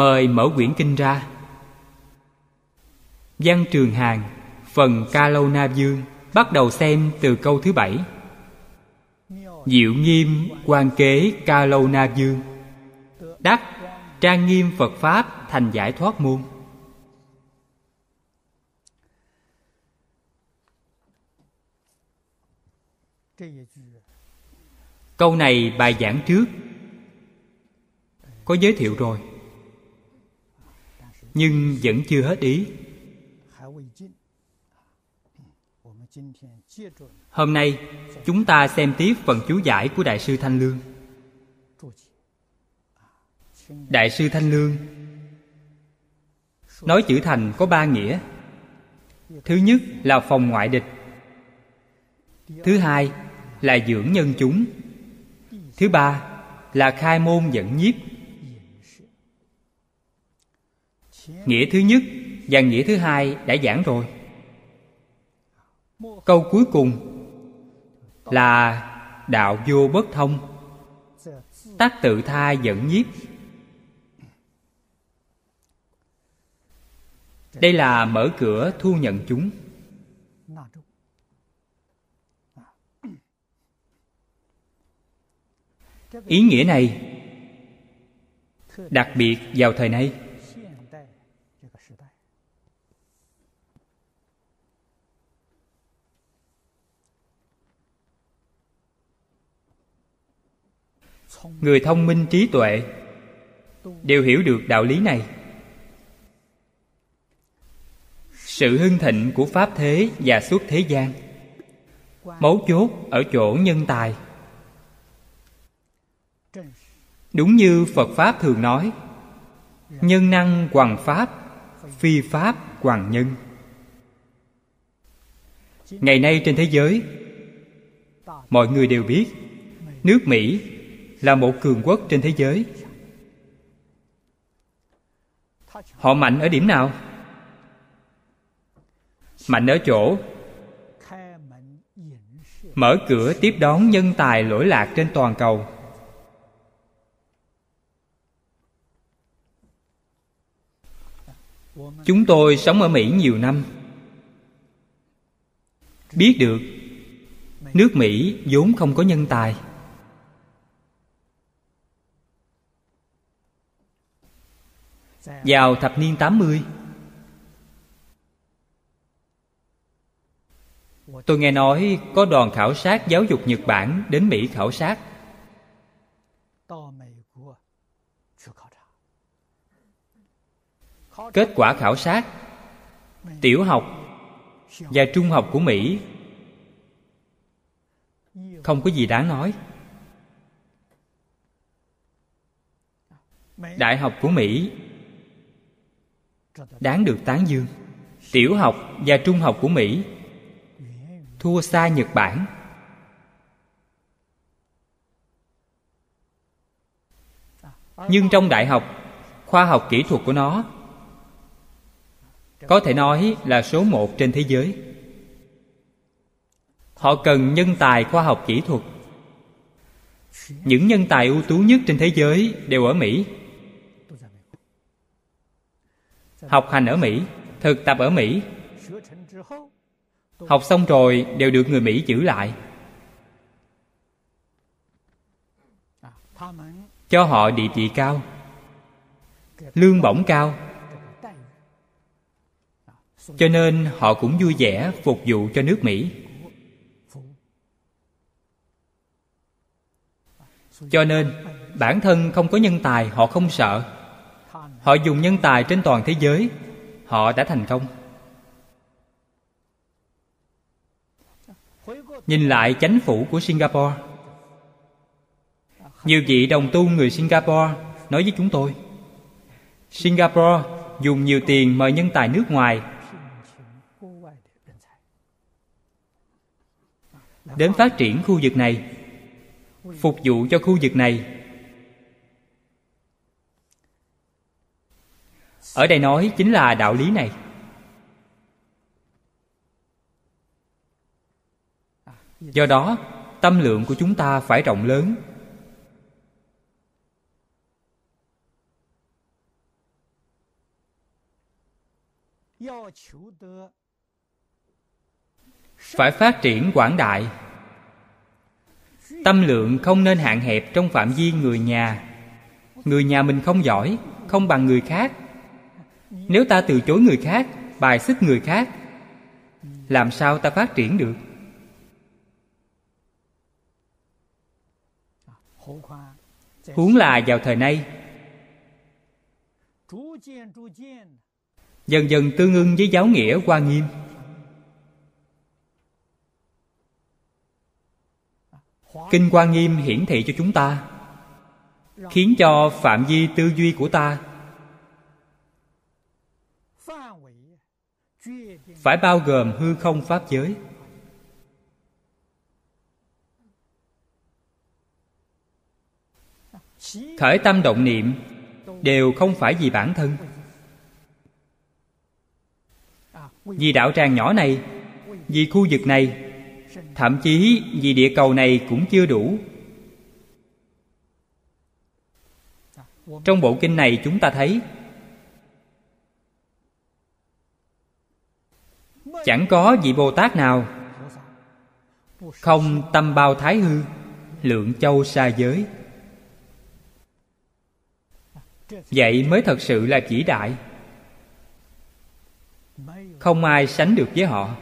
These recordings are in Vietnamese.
Mời mở quyển kinh ra. Văn Trường Hàng Phần Ca Lâu Na Dương Bắt đầu xem từ câu thứ bảy. Diệu nghiêm quan kế Ca Lâu Na Dương Đắc trang nghiêm Phật Pháp thành giải thoát môn. Câu này bài giảng trước. Có giới thiệu rồi. Nhưng vẫn chưa hết ý. Hôm nay, chúng ta xem tiếp phần chú giải của Đại sư Thanh Lương. Đại sư Thanh Lương Nói chữ thành có ba nghĩa. Thứ nhất là phòng ngoại địch. Thứ hai là dưỡng nhân chúng. Thứ ba là khai môn dẫn nhiếp. Nghĩa thứ nhất và nghĩa thứ hai đã giảng rồi. Câu cuối cùng là đạo vô bất thông. Tác tự tha dẫn nhiếp. Đây là mở cửa thu nhận chúng. Ý nghĩa này Đặc biệt vào thời nay. Người thông minh trí tuệ đều hiểu được đạo lý này. Sự hưng thịnh của pháp thế và suốt thế gian. Mấu chốt ở chỗ nhân tài. Đúng như phật pháp thường nói, nhân năng hoàng pháp, phi pháp hoàng nhân. Ngày nay trên thế giới, mọi người đều biết, nước mỹ là một cường quốc trên thế giới. Họ mạnh ở điểm nào? Mạnh ở chỗ mở cửa tiếp đón nhân tài lỗi lạc trên toàn cầu. Chúng tôi sống ở mỹ nhiều năm. Biết được nước mỹ vốn không có nhân tài. Vào thập niên 80 Tôi nghe nói có đoàn khảo sát giáo dục Nhật Bản đến Mỹ khảo sát. Kết quả khảo sát, Tiểu học và trung học của Mỹ. Không có gì đáng nói. Đại học của Mỹ đáng được tán dương. Tiểu học và trung học của mỹ, thua xa nhật bản. Nhưng trong đại học, khoa học kỹ thuật của nó có thể nói là số một trên thế giới. Họ cần nhân tài khoa học kỹ thuật. Những nhân tài ưu tú nhất trên thế giới đều ở mỹ học hành ở mỹ, thực tập ở mỹ. Học xong rồi đều được người mỹ giữ lại. Cho họ địa vị cao, lương bổng cao. Cho nên họ cũng vui vẻ phục vụ cho nước mỹ. Cho nên bản thân không có nhân tài họ không sợ họ dùng nhân tài trên toàn thế giới. Họ đã thành công. Nhìn lại chánh phủ của singapore. Nhiều vị đồng tu người singapore nói với chúng tôi, singapore dùng nhiều tiền mời nhân tài nước ngoài. Đến phát triển khu vực này, phục vụ cho khu vực này ở đây nói chính là đạo lý này. Do đó, tâm lượng của chúng ta phải rộng lớn. Phải phát triển quảng đại. Tâm lượng không nên hạn hẹp trong phạm vi người nhà. Người nhà mình không giỏi, không bằng người khác nếu ta từ chối người khác, bài xích người khác, làm sao ta phát triển được? Huống là vào thời nay. Dần dần tương ưng với giáo nghĩa hoa nghiêm. Kinh hoa nghiêm hiển thị cho chúng ta, khiến cho phạm vi tư duy của ta phải bao gồm hư không pháp giới. Khởi tâm động niệm đều không phải vì bản thân. Vì đạo tràng nhỏ này, vì khu vực này, thậm chí vì địa cầu này cũng chưa đủ. Trong bộ kinh này chúng ta thấy chẳng có vị bồ tát nào. Không tâm bao thái hư, lượng châu xa giới. Vậy mới thật sự là chỉ đại. Không ai sánh được với họ.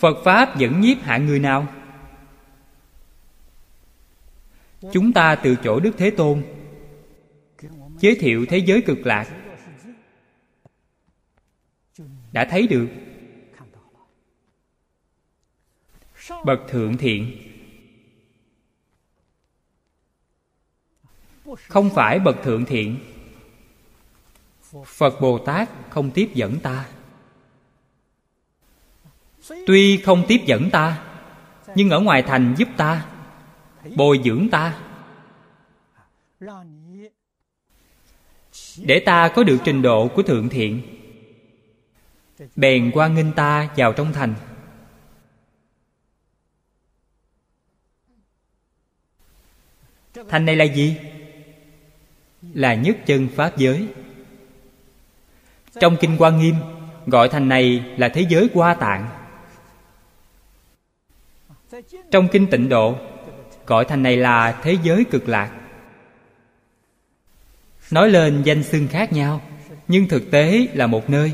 Phật pháp vẫn nhiếp hạ người nào? Chúng ta từ chỗ đức thế tôn. Giới thiệu thế giới cực lạc. Đã thấy được. Bậc thượng thiện. Không phải bậc thượng thiện. Phật bồ tát không tiếp dẫn ta. Tuy không tiếp dẫn ta, nhưng ở ngoài thành giúp ta bồi dưỡng ta. Để ta có được trình độ của thượng thiện. Bèn quan nghênh ta vào trong thành. Thành này là gì? Là nhất chân pháp giới. Trong kinh quan nghiêm, gọi thành này là thế giới hoa tạng. Trong kinh tịnh độ gọi thành này là thế giới cực lạc. Nói lên danh xưng khác nhau, nhưng thực tế là một nơi.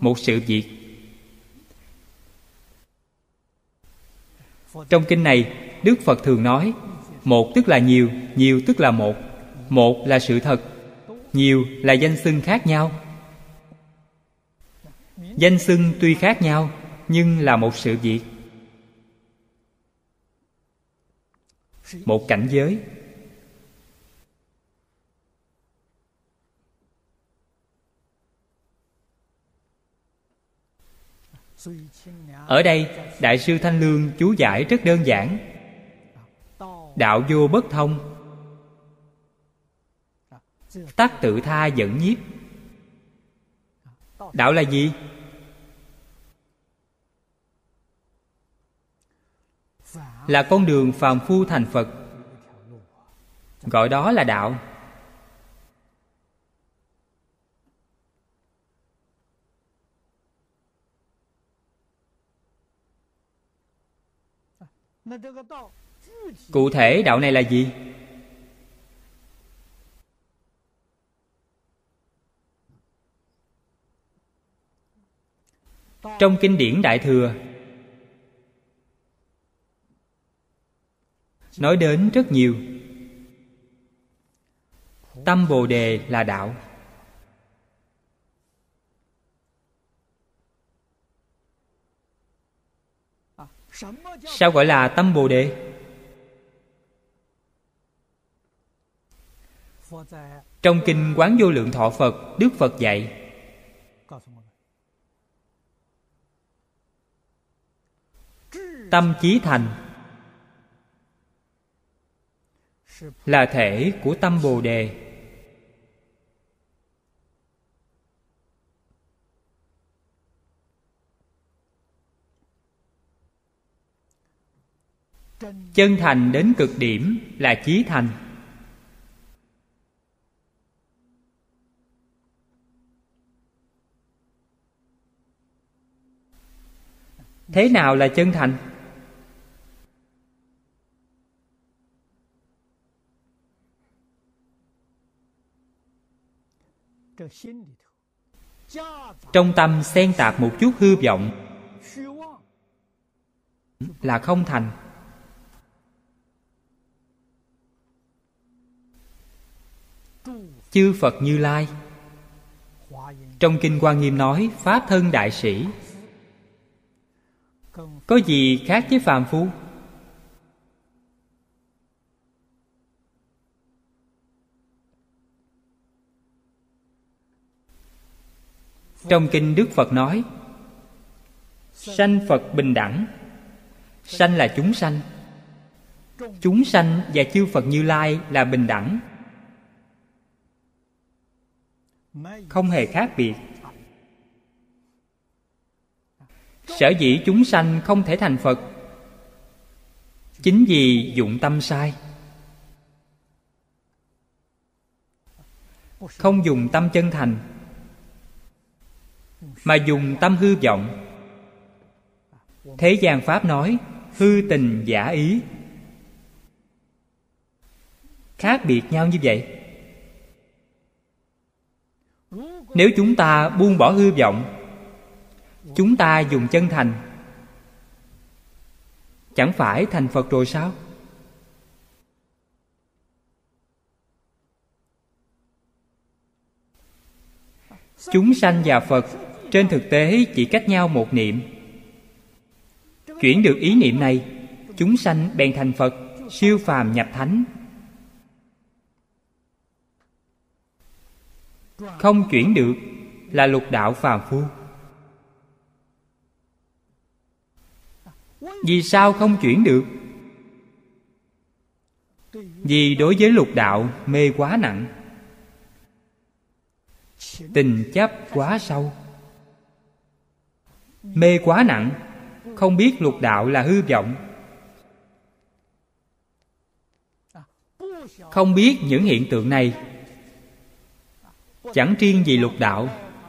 Một sự việc. Trong kinh này, đức phật thường nói, một tức là nhiều nhiều tức là một. Một là sự thật, nhiều là danh xưng khác nhau. Danh xưng tuy khác nhau, nhưng là một sự việc. Một cảnh giới. Ở đây đại sư thanh lương chú giải rất đơn giản. Đạo vô bất thông. Tác tự tha dẫn nhiếp. Đạo là gì là con đường phàm phu thành phật. Gọi đó là đạo. Cụ thể đạo này là gì? Trong kinh điển đại thừa nói đến rất nhiều. Tâm bồ đề là đạo. Sao gọi là tâm bồ đề? Trong kinh quán vô lượng thọ phật, đức phật dạy, tâm chí thành. Là thể của tâm bồ đề. Chân thành đến cực điểm là chí thành. Thế nào là chân thành? Trong tâm xen tạp một chút hư vọng là không thành. Chư phật như lai, trong kinh quan nghiêm nói, pháp thân đại sĩ, có gì khác với phàm phu? Trong kinh đức phật nói, sanh phật bình đẳng, sanh là chúng sanh. Chúng sanh và chư phật như lai là bình đẳng. Không hề khác biệt. Sở dĩ chúng sanh không thể thành phật, chính vì dụng tâm sai. Không dùng tâm chân thành mà dùng tâm hư vọng. Thế gian pháp nói, hư tình giả ý. Khác biệt nhau như vậy. Nếu chúng ta buông bỏ hư vọng, chúng ta dùng chân thành. Chẳng phải thành phật rồi sao? Chúng sanh và phật trên thực tế, chỉ cách nhau một niệm. Chuyển được ý niệm này, chúng sanh bèn thành phật, siêu phàm nhập thánh. Không chuyển được là lục đạo phàm phu. Vì sao không chuyển được? Vì đối với lục đạo mê quá nặng. Tình chấp quá sâu mê quá nặng, không biết lục đạo là hư vọng. Không biết những hiện tượng này. Chẳng riêng gì lục đạo,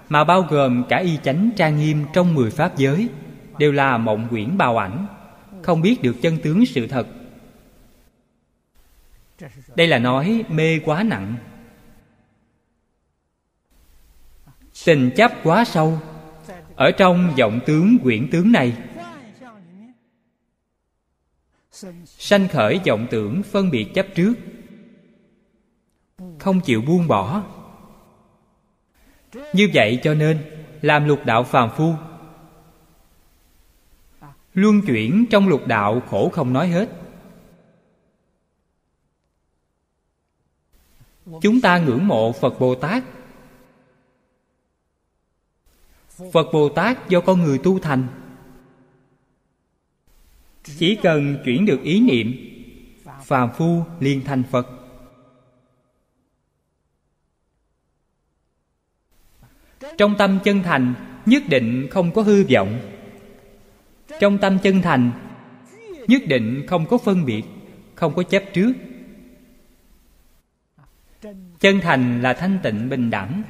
mà bao gồm cả y chánh trang nghiêm trong mười pháp giới, đều là mộng quyển bào ảnh, không biết được chân tướng sự thật. Đây là nói mê quá nặng. Tình chấp quá sâu ở trong vọng tướng quyển tướng này. Sanh khởi vọng tưởng phân biệt chấp trước, không chịu buông bỏ. Như vậy cho nên, làm lục đạo phàm phu. Luân chuyển trong lục đạo khổ không nói hết. Chúng ta ngưỡng mộ phật bồ tát phật bồ tát do con người tu thành. Chỉ cần chuyển được ý niệm, phàm phu liền thành phật. Trong tâm chân thành, nhất định không có hư vọng. Trong tâm chân thành, nhất định không có phân biệt, không có chấp trước. Chân thành là thanh tịnh bình đẳng.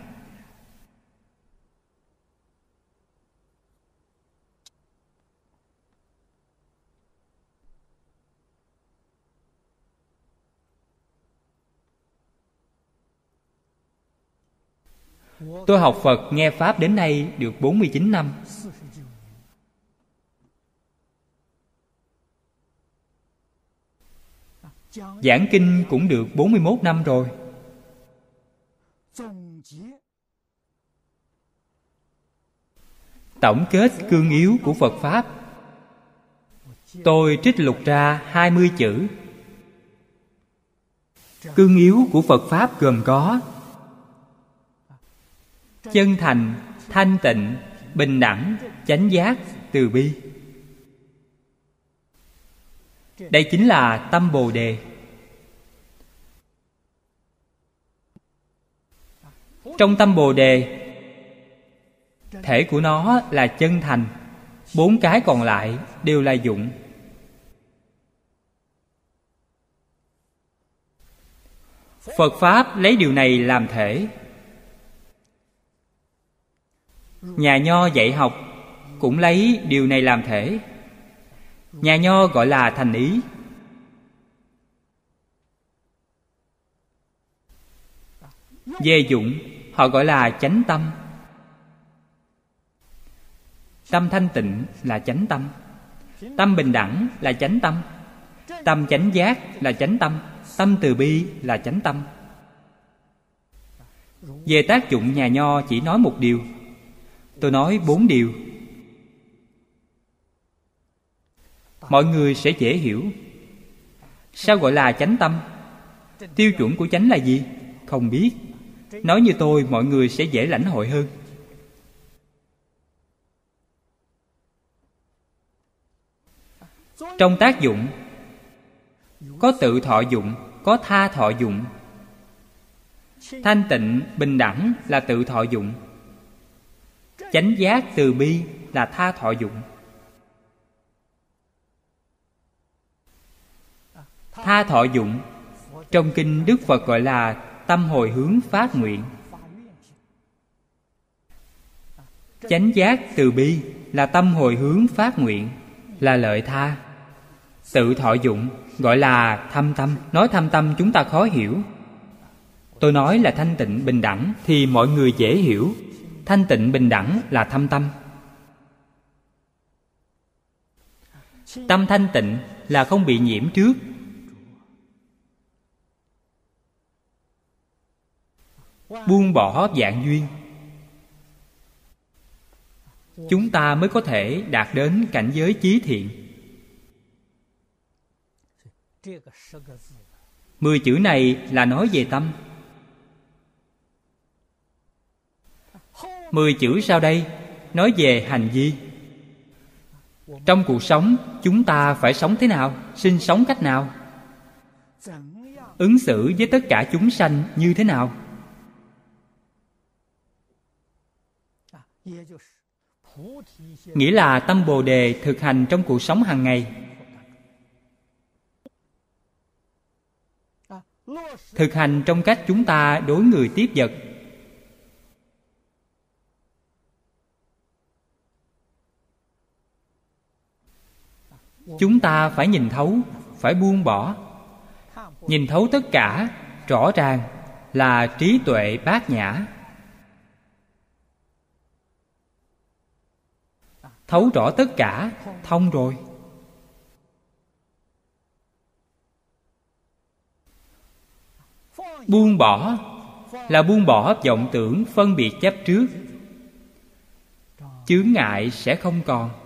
Tôi học Phật, nghe Pháp đến nay được 49 năm. Giảng kinh cũng được 41 năm rồi. Tổng kết cương yếu của Phật Pháp. Tôi trích lục ra 20 chữ. Cương yếu của Phật Pháp gồm có Chân thành, thanh tịnh, bình đẳng, chánh giác, từ bi. Đây chính là tâm bồ đề. Trong tâm bồ đề thể của nó là chân thành bốn cái còn lại đều là dụng. Phật pháp lấy điều này làm thể nhà nho dạy học, cũng lấy điều này làm thể. Nhà nho gọi là thành ý. Về dụng họ gọi là chánh tâm. Tâm thanh tịnh là chánh tâm. Tâm bình đẳng là chánh tâm. Tâm chánh giác là chánh tâm. Tâm từ bi là chánh tâm. Về tác dụng, nhà nho chỉ nói một điều tôi nói bốn điều. Mọi người sẽ dễ hiểu. Sao gọi là chánh tâm? Tiêu chuẩn của chánh là gì? Không biết. Nói như tôi, mọi người sẽ dễ lãnh hội hơn. Trong tác dụng, có tự thọ dụng, có tha thọ dụng. Thanh tịnh, bình đẳng là tự thọ dụng chánh giác từ bi là tha thọ dụng. Tha thọ dụng, trong kinh đức phật gọi là tâm hồi hướng phát nguyện. Chánh giác từ bi là tâm hồi hướng phát nguyện, là lợi tha. Tự thọ dụng gọi là thâm tâm. Nói thâm tâm chúng ta khó hiểu. Tôi nói là thanh tịnh bình đẳng thì mọi người dễ hiểu thanh tịnh bình đẳng là thâm tâm. Tâm thanh tịnh là không bị nhiễm trước. Buông bỏ dạng duyên. Chúng ta mới có thể đạt đến cảnh giới chí thiện. Mười chữ này là nói về tâm. Mười chữ sau đây, nói về hành vi. Trong cuộc sống, chúng ta phải sống thế nào, sinh sống cách nào? Ứng xử với tất cả chúng sanh như thế nào? Nghĩa là tâm bồ đề thực hành trong cuộc sống hàng ngày. Thực hành trong cách chúng ta đối người tiếp vật. Chúng ta phải nhìn thấu, phải buông bỏ. Nhìn thấu tất cả, rõ ràng là trí tuệ bát nhã. Thấu rõ tất cả, thông rồi. Buông bỏ là buông bỏ vọng tưởng phân biệt chấp trước. Chướng ngại sẽ không còn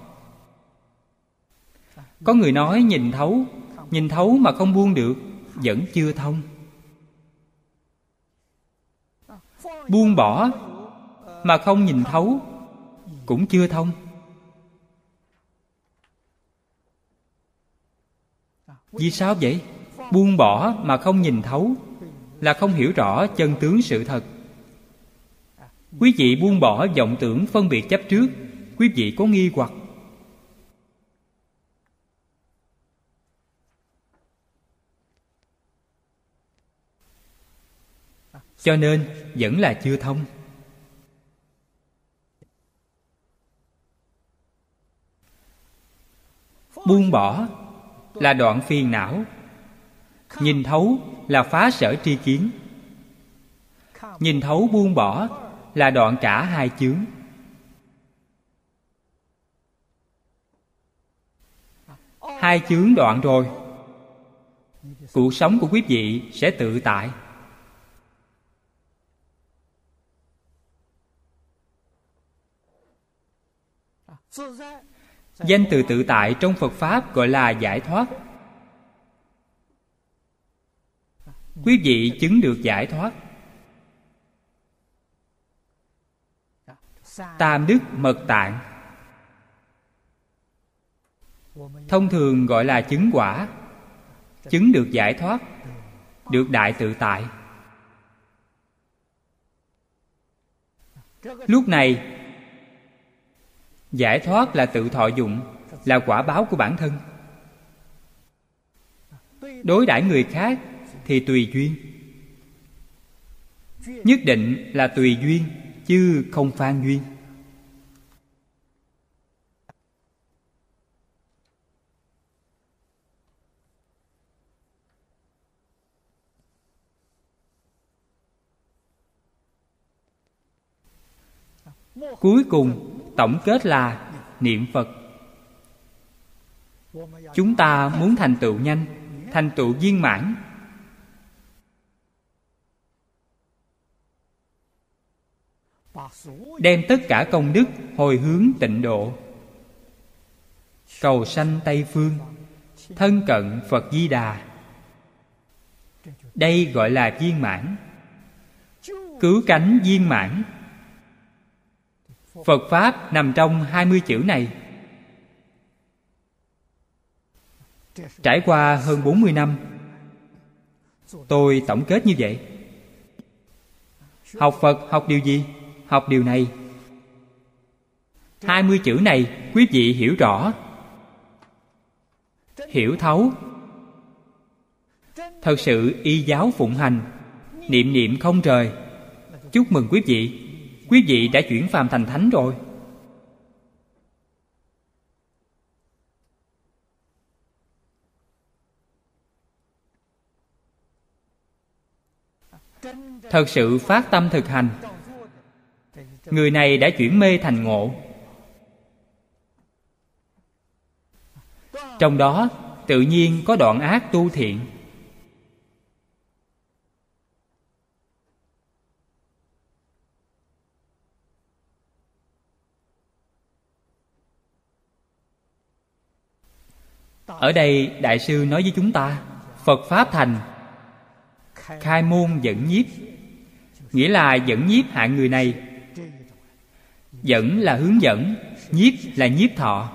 có người nói nhìn thấu nhìn thấu mà không buông được, vẫn chưa thông. Buông bỏ mà không nhìn thấu, cũng chưa thông. Vì sao vậy? Buông bỏ mà không nhìn thấu là không hiểu rõ chân tướng sự thật. Quý vị buông bỏ vọng tưởng phân biệt chấp trước, quý vị có nghi hoặc. Cho nên vẫn là chưa thông. Buông bỏ là đoạn phiền não. Nhìn thấu là phá sở tri kiến. Nhìn thấu buông bỏ là đoạn cả hai chướng. Hai chướng đoạn rồi. Cuộc sống của quý vị sẽ tự tại. Danh từ tự tại trong phật pháp gọi là giải thoát. Quý vị chứng được giải thoát. Tam đức mật tạng. Thông thường gọi là chứng quả. Chứng được giải thoát, được đại tự tại. Lúc này giải thoát là tự thọ dụng, là quả báo của bản thân. Đối đãi người khác thì tùy duyên. Nhất định là tùy duyên, chứ không phan duyên. Cuối cùng tổng kết là niệm phật. Chúng ta muốn thành tựu nhanh, thành tựu viên mãn. Đem tất cả công đức hồi hướng tịnh độ. Cầu sanh tây phương, thân cận phật di đà. Đây gọi là viên mãn. Cứu cánh viên mãn phật pháp nằm trong hai mươi chữ này. Trải qua hơn bốn mươi năm, tôi tổng kết như vậy. Học phật học điều gì? Học điều này. hai mươi chữ này quý vị hiểu rõ. Hiểu thấu. Thật sự y giáo phụng hành, niệm niệm không rời. Chúc mừng quý vị quý vị đã chuyển phàm thành thánh rồi. Thật sự phát tâm thực hành, người này đã chuyển mê thành ngộ. Trong đó, tự nhiên có đoạn ác tu thiện. Ở đây đại sư nói với chúng ta, phật pháp thành, khai môn dẫn nhiếp. Nghĩa là dẫn nhiếp hạng người này. Dẫn là hướng dẫn, nhiếp là nhiếp thọ.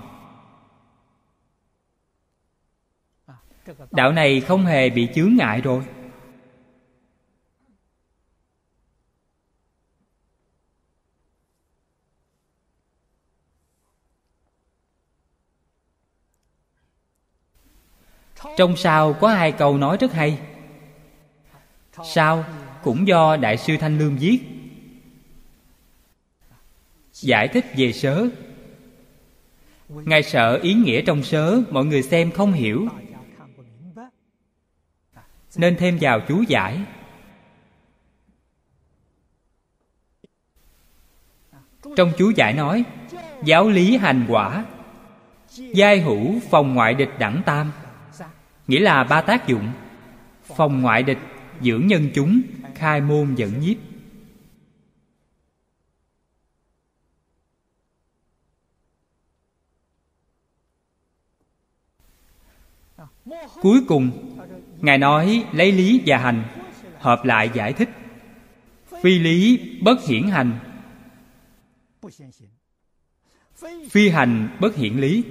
Đạo này không hề bị chướng ngại rồi. Trong sau có hai câu nói rất hay. Sao cũng do đại sư thanh lương viết. Giải thích về sớ. Ngài sợ ý nghĩa trong sớ, mọi người xem không hiểu. Nên thêm vào chú giải. Trong chú giải nói, giáo lý hành quả. Giai hữu phòng ngoại địch đẳng tam nghĩa là ba tác dụng. Phòng ngoại địch, dưỡng nhân chúng, khai môn dẫn nhiếp. Cuối cùng, ngài nói lấy lý và hành, hợp lại giải thích. Phi lý bất hiển hành. Phi hành bất hiển lý.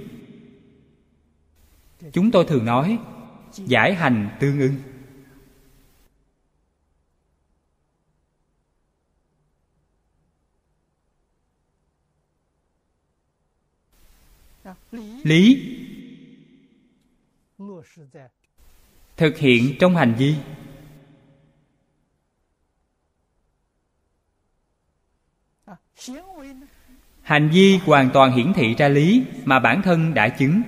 Chúng tôi thường nói giải hành tương ưng. Lý. Thực hiện trong hành vi. Hành vi hoàn toàn hiển thị ra lý mà bản thân đã chứng.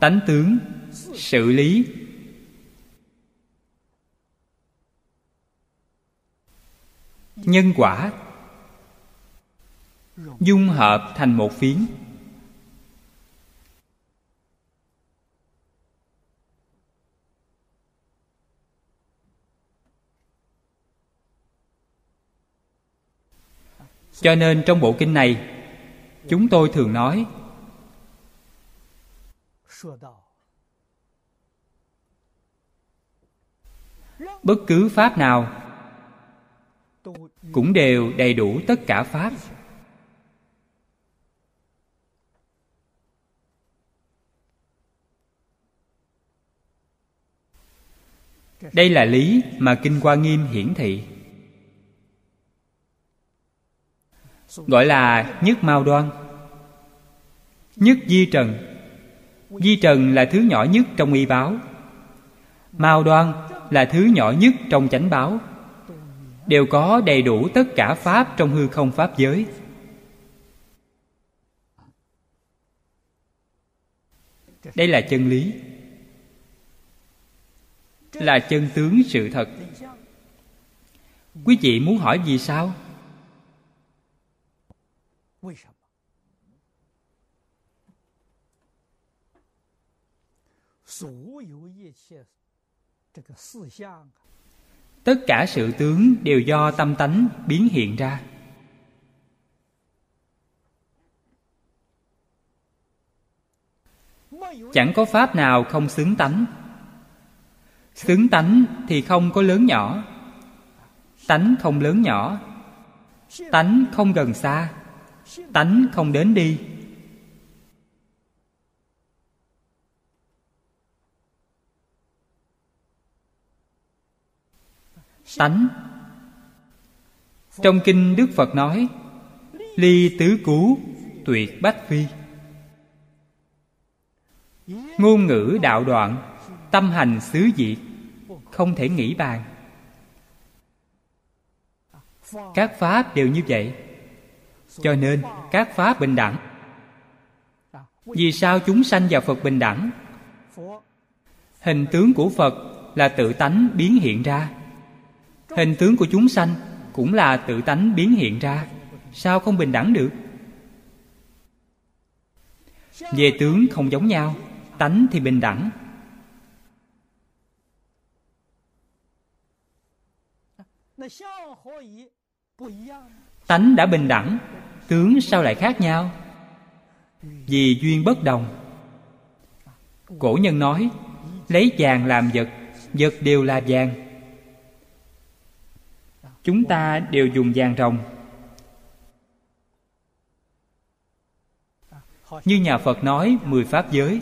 Tánh tướng sự lý. Nhân quả. Dung hợp thành một phiến. Cho nên trong bộ kinh này, chúng tôi thường nói bất cứ pháp nào cũng đều đầy đủ tất cả pháp. Đây là lý mà kinh hoa nghiêm hiển thị. Gọi là nhất mao đoan, nhất di trần di trần là thứ nhỏ nhất trong y báo. Mao đoan là thứ nhỏ nhất trong chánh báo. Đều có đầy đủ tất cả pháp trong hư không pháp giới. Đây là chân lý. Là chân tướng sự thật. Quý vị muốn hỏi gì sao? Tất cả sự tướng đều do tâm tánh biến hiện ra. Chẳng có pháp nào không xứng tánh. Xứng tánh thì không có lớn nhỏ. Tánh không lớn nhỏ. Tánh không gần xa. Tánh không đến đi. Tánh. Trong kinh đức phật nói, ly tứ cú, tuyệt bách phi. Ngôn ngữ đạo đoạn, tâm hành xứ diệt, không thể nghĩ bàn. Các pháp đều như vậy, cho nên các pháp bình đẳng. Vì sao chúng sanh và phật bình đẳng? Hình tướng của phật là tự tánh biến hiện ra hình tướng của chúng sanh cũng là tự tánh biến hiện ra. Sao không bình đẳng được? Về tướng không giống nhau, tánh thì bình đẳng. Tánh đã bình đẳng, tướng sao lại khác nhau? Vì duyên bất đồng. Cổ nhân nói, lấy vàng làm vật vật đều là vàng chúng ta đều dùng vàng rồng. Như nhà phật nói, mười pháp giới.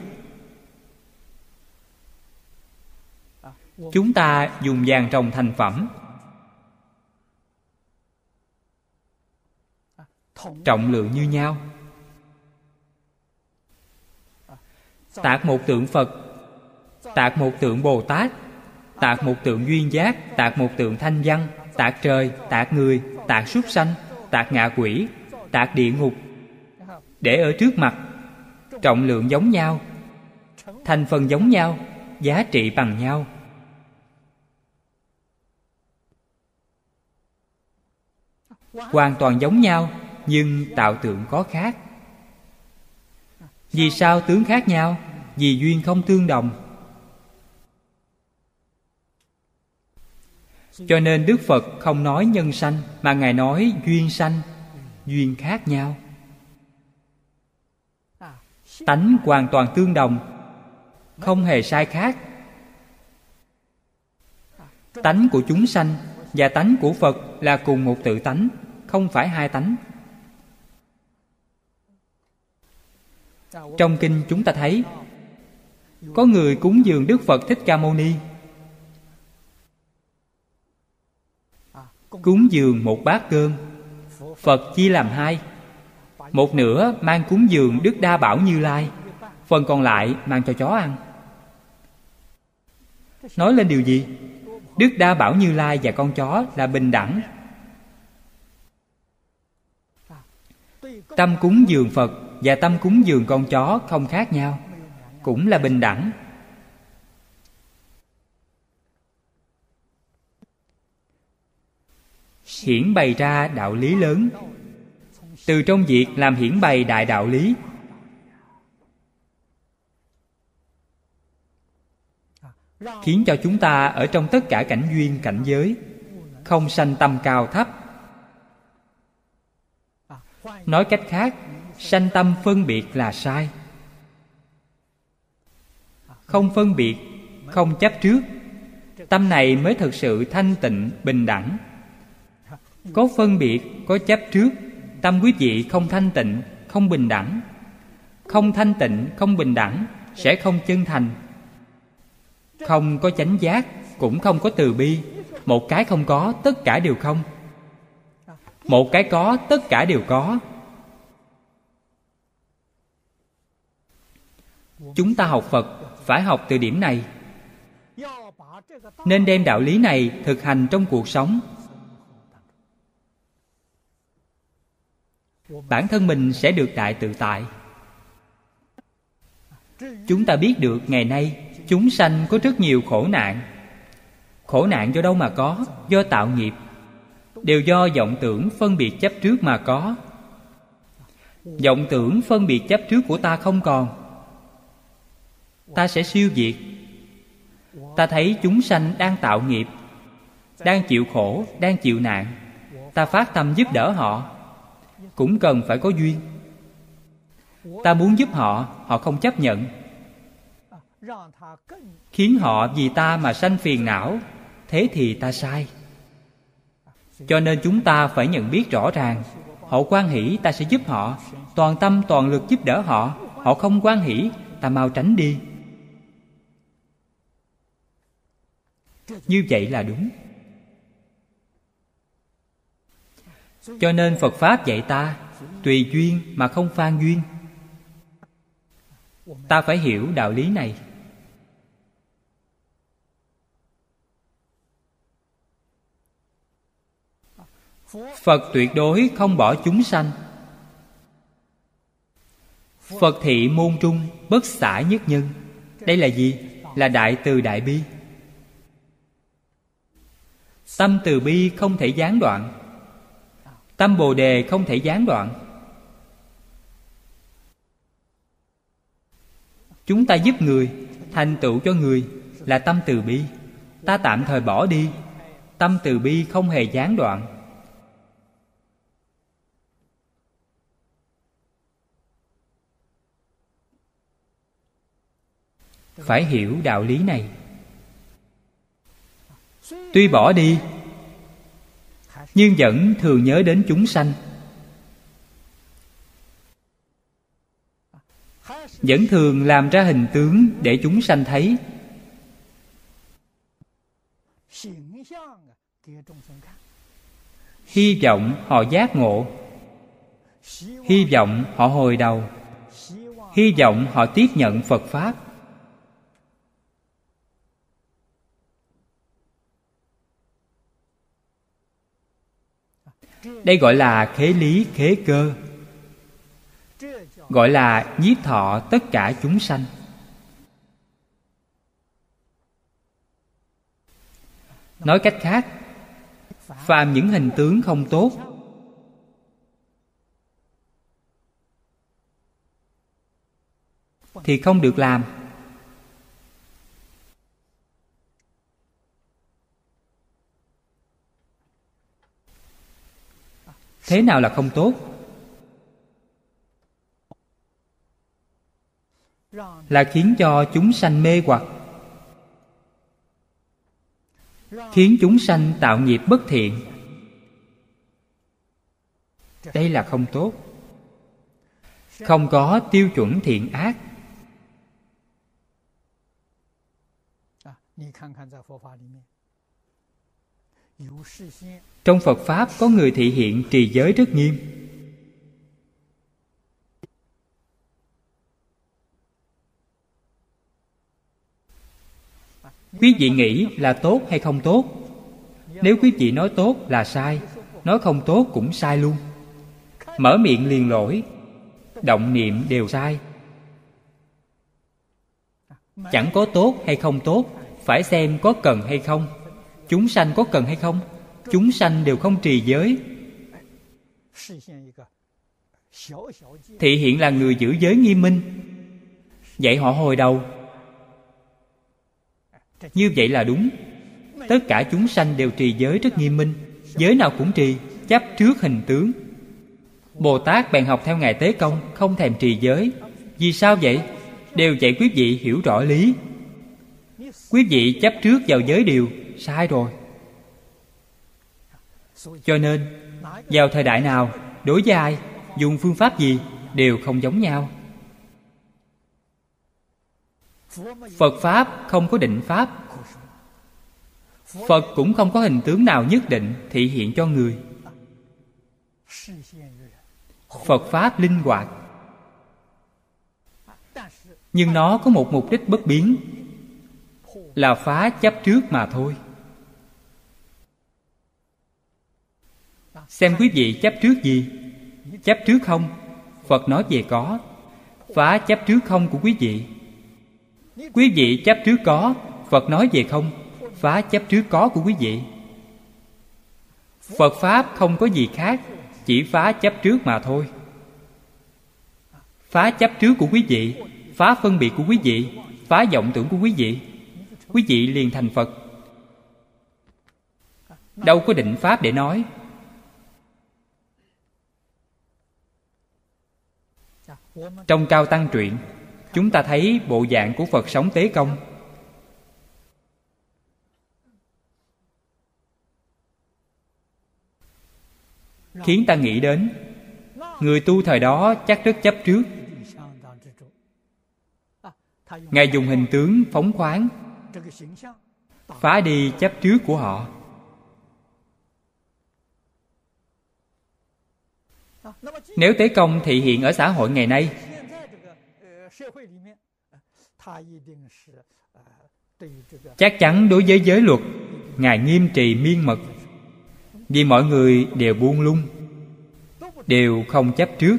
Chúng ta dùng vàng rồng thành phẩm. Trọng lượng như nhau. Tạc một tượng phật. Tạc một tượng bồ tát. Tạc một tượng duyên giác. Tạc một tượng thanh văn tạc trời, tạc người, tạc súc sanh, tạc ngạ quỷ, tạc địa ngục. Để ở trước mặt, trọng lượng giống nhau, thành phần giống nhau, giá trị bằng nhau. Hoàn toàn giống nhau, nhưng tạo tượng có khác. Vì sao tướng khác nhau? Vì duyên không tương đồng. Cho nên đức phật không nói nhân sanh, mà ngài nói duyên sanh, duyên khác nhau. Tánh hoàn toàn tương đồng, không hề sai khác. Tánh của chúng sanh và tánh của phật là cùng một tự tánh, không phải hai tánh. Trong kinh chúng ta thấy, có người cúng dường đức phật thích ca mâu ni. Cúng dường một bát cơm. Phật chia làm hai. Một nửa mang cúng dường đức đa bảo như lai, phần còn lại mang cho chó ăn. Nói lên điều gì? Đức đa bảo như lai và con chó là bình đẳng. Tâm cúng dường phật và tâm cúng dường con chó không khác nhau, cũng là bình đẳng. Hiển bày ra đạo lý lớn. Từ trong việc làm hiển bày đại đạo lý. Khiến cho chúng ta ở trong tất cả cảnh duyên, cảnh giới, không sanh tâm cao thấp. Nói cách khác, sanh tâm phân biệt là sai. Không phân biệt, không chấp trước. Tâm này mới thực sự thanh tịnh, bình đẳng có phân biệt, có chấp trước, tâm quý vị không thanh tịnh, không bình đẳng. Không thanh tịnh, không bình đẳng sẽ không chân thành. Không có chánh giác, cũng không có từ bi. Một cái không có, tất cả đều không. Một cái có, tất cả đều có. Chúng ta học phật, phải học từ điểm này. Nên đem đạo lý này thực hành trong cuộc sống. Bản thân mình sẽ được đại tự tại. Chúng ta biết được ngày nay, chúng sanh có rất nhiều khổ nạn. Khổ nạn do đâu mà có? Do tạo nghiệp. Đều do vọng tưởng phân biệt chấp trước mà có. Vọng tưởng phân biệt chấp trước của ta không còn. Ta sẽ siêu diệt ta thấy chúng sanh đang tạo nghiệp, đang chịu khổ, đang chịu nạn. Ta phát tâm giúp đỡ họ cũng cần phải có duyên. Ta muốn giúp họ họ không chấp nhận. Khiến họ vì ta mà sanh phiền não, thế thì ta sai. Cho nên chúng ta phải nhận biết rõ ràng, họ quan hỷ ta sẽ giúp họ. Toàn tâm, toàn lực giúp đỡ họ họ không quan hỷ, ta mau tránh đi. Như vậy là đúng. Cho nên phật pháp dạy ta, tùy duyên mà không phan duyên. Ta phải hiểu đạo lý này. Phật tuyệt đối không bỏ chúng sanh. Phật thị môn trung bất xả nhất nhân. Đây là gì? Là đại từ đại bi. Tâm từ bi không thể gián đoạn tâm bồ đề không thể gián đoạn. Chúng ta giúp người, thành tựu cho người là tâm từ bi. Ta tạm thời bỏ đi, tâm từ bi không hề gián đoạn. Phải hiểu đạo lý này. Tuy bỏ đi nhưng vẫn thường nhớ đến chúng sanh. Vẫn thường làm ra hình tướng để chúng sanh thấy. Hy vọng họ giác ngộ. Hy vọng họ hồi đầu. Hy vọng họ tiếp nhận phật pháp. Đây gọi là khế lý, khế cơ. Gọi là nhiếp thọ tất cả chúng sanh. Nói cách khác, phàm những hình tướng không tốt, thì không được làm. Thế nào là không tốt? Là khiến cho chúng sanh mê hoặc. Khiến chúng sanh tạo nghiệp bất thiện. Đây là không tốt. Không có tiêu chuẩn thiện ác trong phật pháp có người thị hiện trì giới rất nghiêm. Quý vị nghĩ là tốt hay không tốt? Nếu quý vị nói tốt là sai, nói không tốt cũng sai luôn. Mở miệng liền lỗi, động niệm đều sai. Chẳng có tốt hay không tốt, phải xem có cần hay không chúng sanh có cần hay không? Chúng sanh đều không trì giới. Thị hiện là người giữ giới nghiêm minh. Dạy họ hồi đầu. Như vậy là đúng. Tất cả chúng sanh đều trì giới rất nghiêm minh. Giới nào cũng trì, chấp trước hình tướng. Bồ tát bèn học theo ngài tế công, không thèm trì giới. Vì sao vậy? Đều dạy quý vị hiểu rõ lý. Quý vị chấp trước vào giới điều sai rồi. Cho nên, vào thời đại nào, đối với ai, dùng phương pháp gì đều không giống nhau. Phật pháp không có định pháp. Phật cũng không có hình tướng nào nhất định thị hiện cho người. Phật pháp linh hoạt. Nhưng nó có một mục đích bất biến, là phá chấp trước mà thôi. Xem quý vị chấp trước gì? Chấp trước không? Phật nói về có. Phá chấp trước không của quý vị? Quý vị chấp trước có, phật nói về không? Phá chấp trước có của quý vị. Phật pháp không có gì khác, chỉ phá chấp trước mà thôi. Phá chấp trước của quý vị, phá phân biệt của quý vị, phá vọng tưởng của quý vị. Quý vị liền thành phật. Đâu có định pháp để nói. Trong cao tăng truyện, chúng ta thấy bộ dạng của phật sống tế công. Khiến ta nghĩ đến, người tu thời đó chắc rất chấp trước. Ngài dùng hình tướng phóng khoáng, phá đi chấp trước của họ. Nếu tế công thị hiện ở xã hội ngày nay, chắc chắn đối với giới luật, ngài nghiêm trì miên mật. Vì mọi người đều buông lung, đều không chấp trước.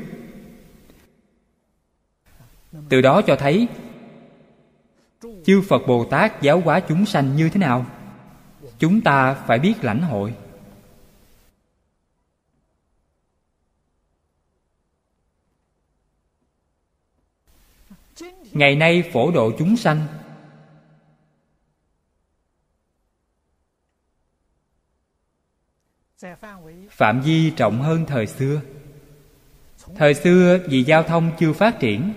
Từ đó cho thấy, chư phật bồ tát giáo hóa chúng sanh như thế nào, chúng ta phải biết lãnh hội. Ngày nay phổ độ chúng sanh. Phạm vi rộng hơn thời xưa. Thời xưa vì giao thông chưa phát triển,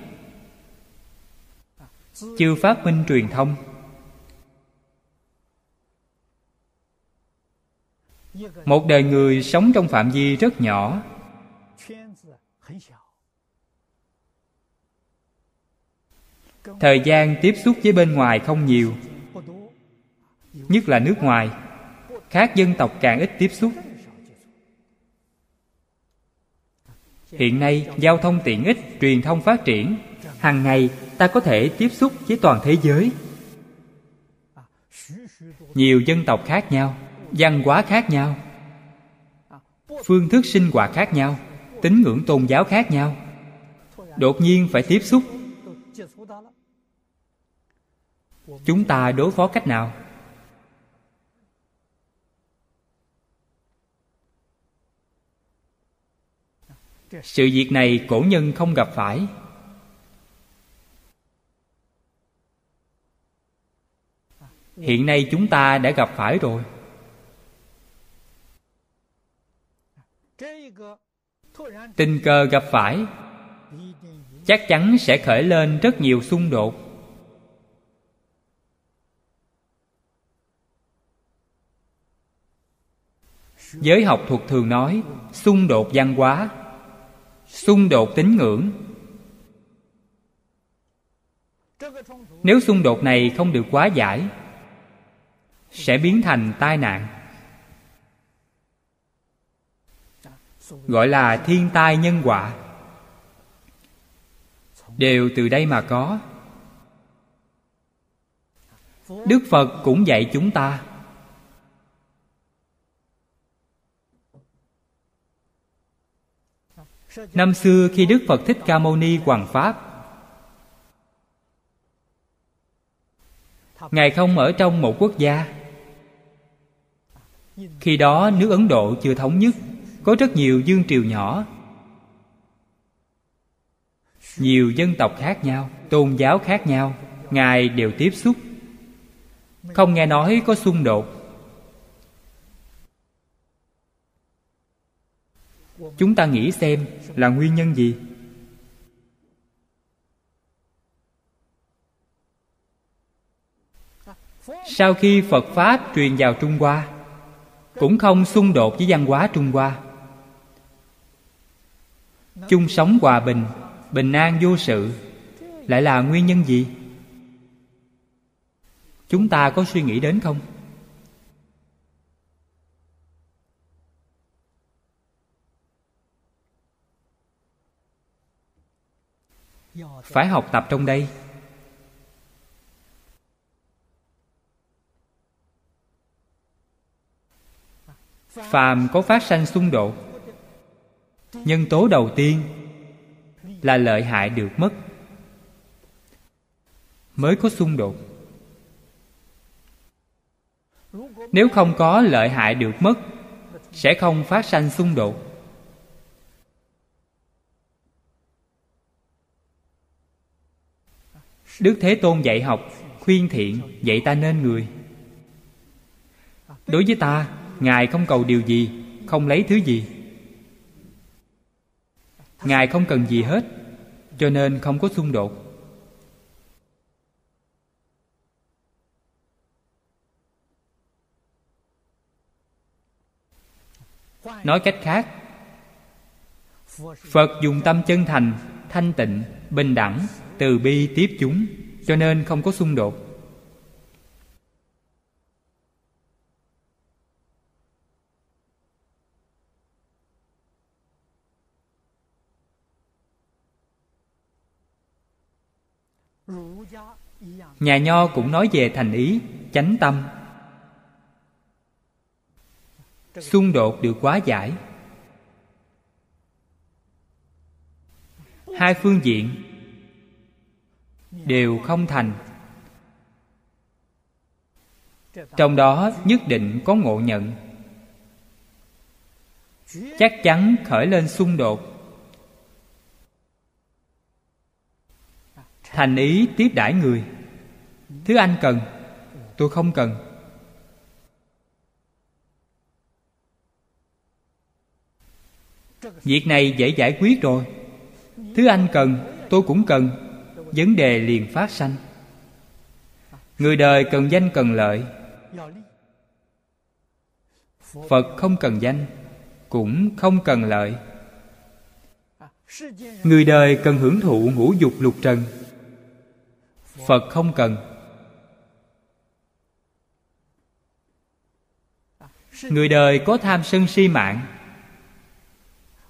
chưa phát minh truyền thông. Một đời người sống trong phạm vi rất nhỏ thời gian tiếp xúc với bên ngoài không nhiều, nhất là nước ngoài. Khác dân tộc càng ít tiếp xúc. Hiện nay, giao thông tiện ích, truyền thông phát triển. Hàng ngày, ta có thể tiếp xúc với toàn thế giới. Nhiều dân tộc khác nhau, văn hóa khác nhau, phương thức sinh hoạt khác nhau, tín ngưỡng tôn giáo khác nhau. Đột nhiên phải tiếp xúc chúng ta đối phó cách nào? Sự việc này cổ nhân không gặp phải. Hiện nay chúng ta đã gặp phải rồi. Tình cờ gặp phải. Chắc chắn sẽ khởi lên rất nhiều xung đột. Giới học thuật thường nói, xung đột văn hóa, xung đột tín ngưỡng. Nếu xung đột này không được quá giải, sẽ biến thành tai nạn. Gọi là thiên tai nhân quả. Đều từ đây mà có. Đức phật cũng dạy chúng ta năm xưa khi đức phật thích ca mâu ni hoàng pháp, ngài không ở trong một quốc gia. Khi đó nước ấn độ chưa thống nhất, có rất nhiều dương triều nhỏ, nhiều dân tộc khác nhau, tôn giáo khác nhau, ngài đều tiếp xúc. Không nghe nói có xung đột chúng ta nghĩ xem là nguyên nhân gì? Sau khi phật pháp truyền vào trung hoa, cũng không xung đột với văn hóa trung hoa. Chung sống hòa bình bình an vô sự lại là nguyên nhân gì? Chúng ta có suy nghĩ đến không? Phải học tập trong đây. Phàm có phát sanh xung đột nhân tố đầu tiên là lợi hại được mất, mới có xung đột. Nếu không có lợi hại được mất, sẽ không phát sanh xung đột đức thế tôn dạy học, khuyên thiện, dạy ta nên người. Đối với ta, ngài không cầu điều gì, không lấy thứ gì. Ngài không cần gì hết, cho nên không có xung đột. Nói cách khác, phật dùng tâm chân thành, thanh tịnh, bình đẳng từ bi tiếp chúng, cho nên không có xung đột. Nhà nho cũng nói về thành ý, chánh tâm. Xung đột được quá giải. Hai phương diện đều không thành. Trong đó nhất định có ngộ nhận. Chắc chắn khởi lên xung đột. Thành ý tiếp đãi người. Thứ anh cần, tôi không cần. Việc này dễ giải quyết rồi. Thứ anh cần, tôi cũng cần vấn đề liền phát sanh. Người đời cần danh cần lợi. Phật không cần danh, cũng không cần lợi. Người đời cần hưởng thụ ngũ dục lục trần. Phật không cần. Người đời có tham sân si mạng.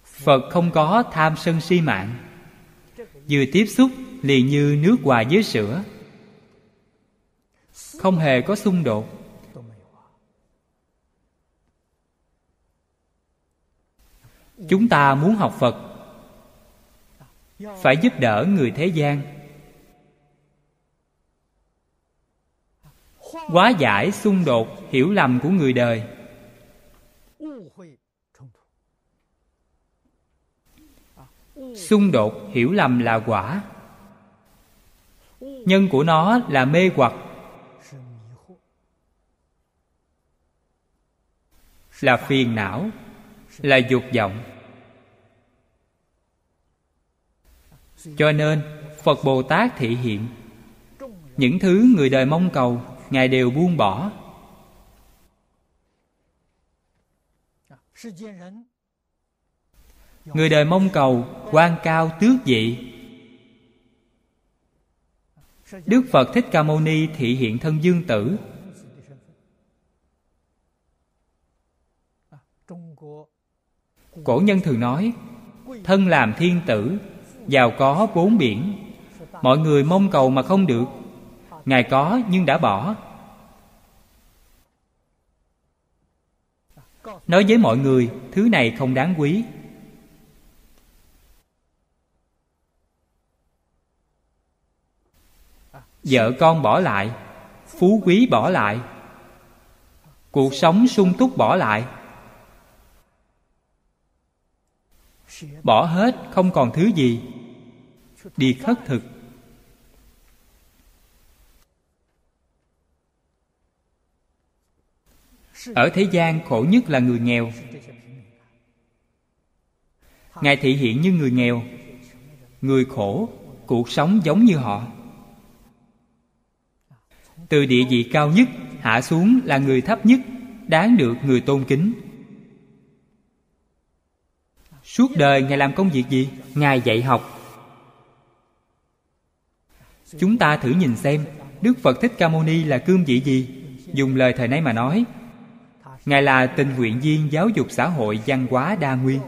Phật không có tham sân si mạng. Vừa tiếp xúc liền như nước hòa với sữa. Không hề có xung đột. Chúng ta muốn học phật, phải giúp đỡ người thế gian. Hóa giải xung đột hiểu lầm của người đời. Xung đột hiểu lầm là quả nhân của nó là mê hoặc. Là phiền não, là dục vọng. Cho nên, phật bồ tát thị hiện. Những thứ người đời mong cầu, ngài đều buông bỏ. Người đời mong cầu, quan cao tước vị đức phật thích ca mâu ni thị hiện thân dương tử. Cổ nhân thường nói, thân làm thiên tử, giàu có bốn biển. Mọi người mong cầu mà không được. Ngài có nhưng đã bỏ. Nói với mọi người, thứ này không đáng quý. Vợ con bỏ lại, phú quý bỏ lại, cuộc sống sung túc bỏ lại. Bỏ hết, không còn thứ gì, đi khất thực. Ở thế gian, khổ nhất là người nghèo. Ngài thị hiện như người nghèo. Người khổ, cuộc sống giống như họ từ địa vị cao nhất, hạ xuống là người thấp nhất, đáng được người tôn kính. Suốt đời ngài làm công việc gì? Ngài dạy học. Chúng ta thử nhìn xem, đức phật thích ca mâu ni là cương vị gì? Dùng lời thời nay mà nói. Ngài là tình nguyện viên giáo dục xã hội văn hóa đa nguyên.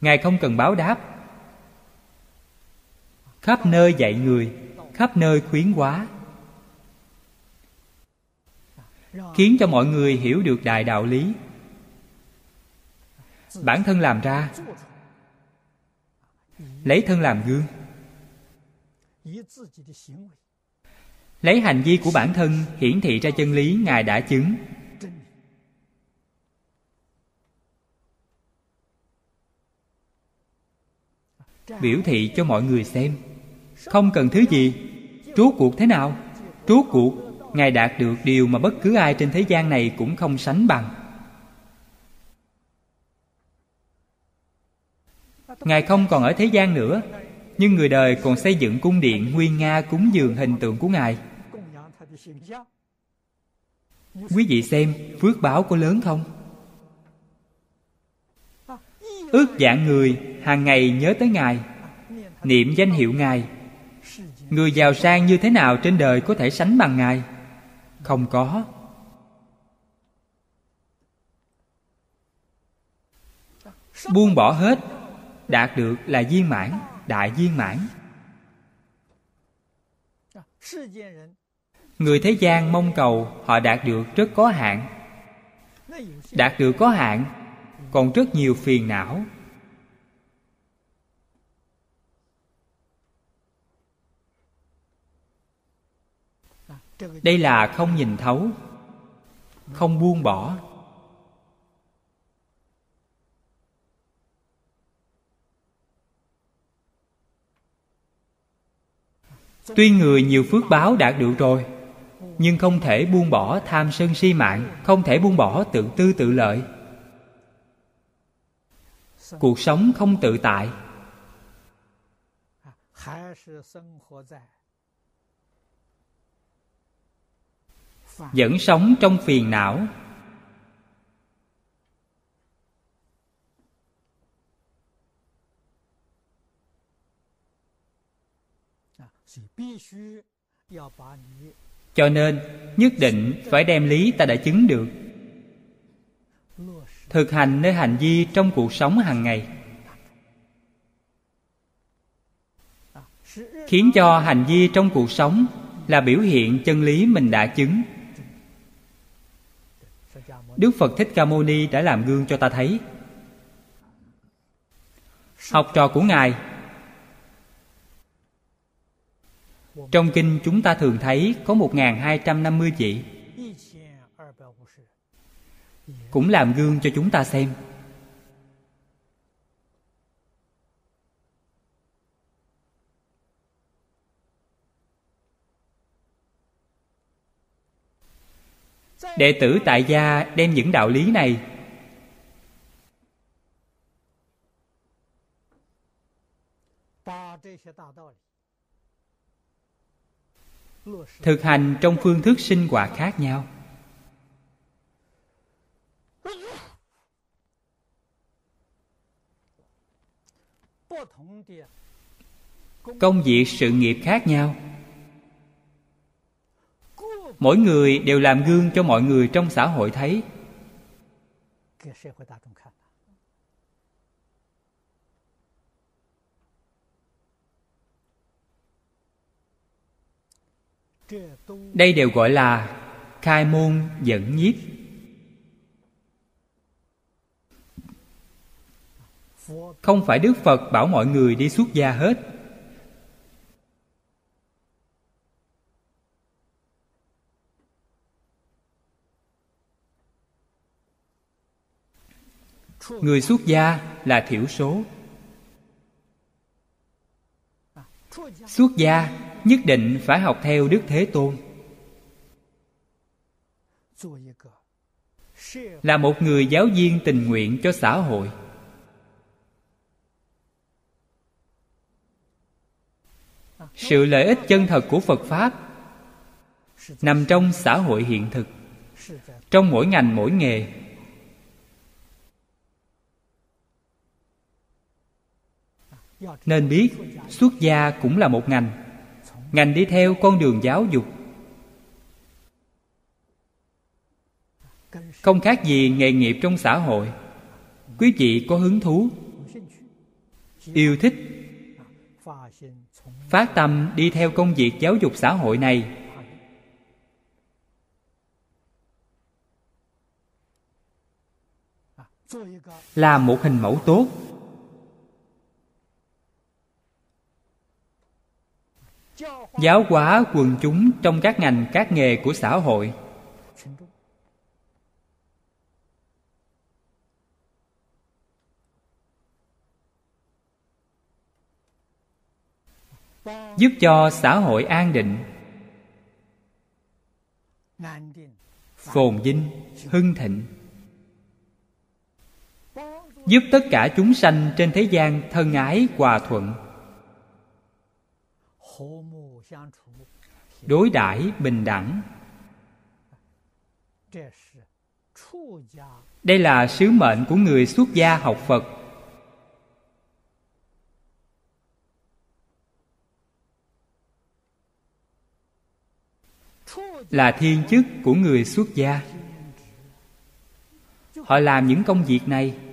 Ngài không cần báo đáp khắp nơi dạy người, khắp nơi khuyến hóa. Khiến cho mọi người hiểu được đại đạo lý. Bản thân làm ra. Lấy thân làm gương. Lấy hành vi của bản thân hiển thị ra chân lý ngài đã chứng. Biểu thị cho mọi người xem không cần thứ gì. Rốt cuộc thế nào? Rốt cuộc. Ngài đạt được điều mà bất cứ ai trên thế gian này cũng không sánh bằng. Ngài không còn ở thế gian nữa, nhưng người đời còn xây dựng cung điện nguyên nga cúng dường hình tượng của ngài. Quý vị xem phước báo có lớn không? Ước dạng người hàng ngày nhớ tới ngài. Niệm danh hiệu ngài người giàu sang như thế nào trên đời có thể sánh bằng ngài? Không có. Buông bỏ hết, đạt được là viên mãn, đại viên mãn. Người thế gian mong cầu, họ đạt được rất có hạn. Đạt được có hạn, còn rất nhiều phiền não. Đây là không nhìn thấu, không buông bỏ. Tuy người nhiều phước báo đạt được rồi, nhưng không thể buông bỏ tham sân si mạng, không thể buông bỏ tự tư tự lợi. Cuộc sống không tự tại. Vẫn sống trong phiền não. Cho nên, nhất định phải đem lý ta đã chứng được. Thực hành nơi hành vi trong cuộc sống hàng ngày. Khiến cho hành vi trong cuộc sống là biểu hiện chân lý mình đã chứng đức phật thích ca mâu ni đã làm gương cho ta thấy. Học trò của ngài. Trong kinh chúng ta thường thấy có 1.250 vị. Cũng làm gương cho chúng ta xem. Đệ tử tại gia đem những đạo lý này. Thực hành trong phương thức sinh hoạt khác nhau. Công việc sự nghiệp khác nhau mỗi người đều làm gương cho mọi người trong xã hội thấy. Đây đều gọi là khai môn dẫn nhiếp. Không phải đức phật bảo mọi người đi xuất gia hết. Người xuất gia là thiểu số. Xuất gia nhất định phải học theo đức thế tôn. Là một người giáo viên tình nguyện cho xã hội. Sự lợi ích chân thật của phật pháp nằm trong xã hội hiện thực. Trong mỗi ngành mỗi nghề nên biết, xuất gia cũng là một ngành. Ngành đi theo con đường giáo dục. Không khác gì nghề nghiệp trong xã hội. Quý vị có hứng thú, yêu thích phát tâm đi theo công việc giáo dục xã hội này. Là một hình mẫu tốt. Giáo hóa quần chúng trong các ngành, các nghề của xã hội. Giúp cho xã hội an định. Phồn vinh, hưng thịnh. Giúp tất cả chúng sanh trên thế gian thân ái hòa thuận đối đãi bình đẳng. đây là sứ mệnh của người xuất gia học phật. Là thiên chức của người xuất gia. Họ làm những công việc này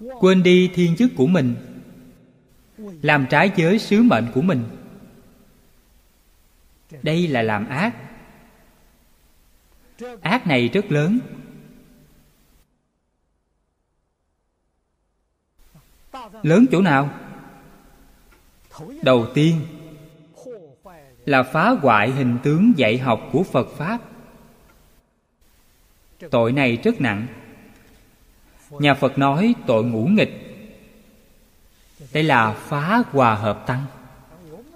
quên đi thiên chức của mình. Làm trái với sứ mệnh của mình. Đây là làm ác. Ác này rất lớn. Lớn chỗ nào? Đầu tiên là phá hoại hình tướng dạy học của phật pháp. Tội này rất nặng nhà phật nói tội ngũ nghịch. Đây là phá hòa hợp tăng.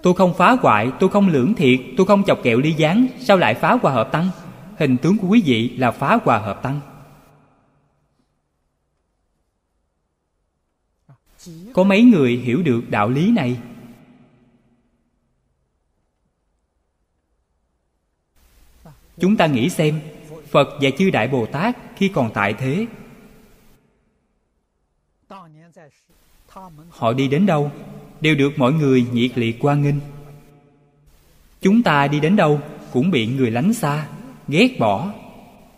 Tôi không phá hoại, tôi không lưỡng thiệt, tôi không chọc kẹo ly gián, sao lại phá hòa hợp tăng? Hình tướng của quý vị là phá hòa hợp tăng. Có mấy người hiểu được đạo lý này? Chúng ta nghĩ xem, phật và chư đại bồ tát khi còn tại thế họ đi đến đâu đều được mọi người nhiệt liệt quan nghênh. Chúng ta đi đến đâu cũng bị người lánh xa, ghét bỏ.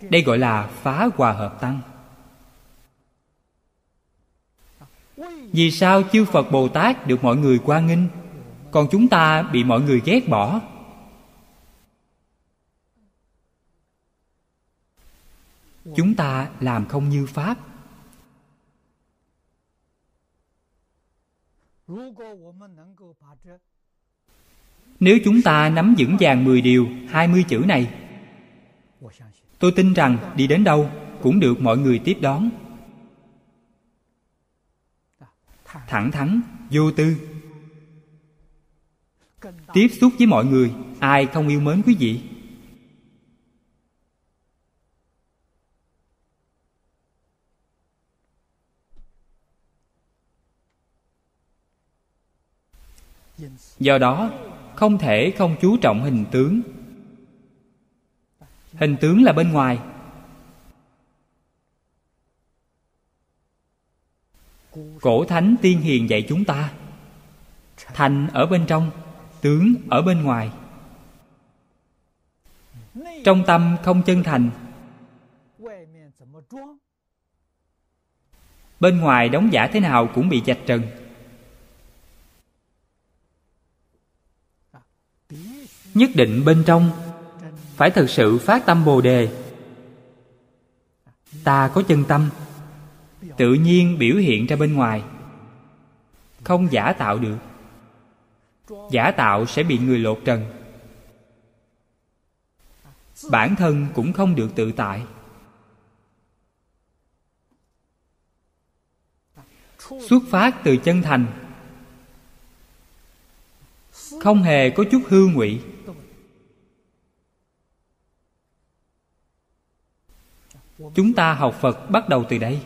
Đây gọi là phá hòa hợp tăng. Vì sao chư phật bồ tát được mọi người quan nghênh, còn chúng ta bị mọi người ghét bỏ? Chúng ta làm không như pháp. Nếu chúng ta nắm vững vàng 10 điều, 20 chữ này Tôi tin rằng đi đến đâu cũng được mọi người tiếp đón. Thẳng thắn, vô tư. Tiếp xúc với mọi người Ai không yêu mến quý vị? Do đó, không thể không chú trọng hình tướng. Hình tướng là bên ngoài. Cổ thánh tiên hiền dạy chúng ta, thành ở bên trong, tướng ở bên ngoài. Trong tâm không chân thành. Bên ngoài đóng giả thế nào cũng bị chạch trần. Nhất định bên trong. Phải thực sự phát tâm bồ đề. Ta có chân tâm, tự nhiên biểu hiện ra bên ngoài. Không giả tạo được. Giả tạo sẽ bị người lột trần. Bản thân cũng không được tự tại. Xuất phát từ chân thành. Không hề có chút hư ngụy. Chúng ta học phật bắt đầu từ đây.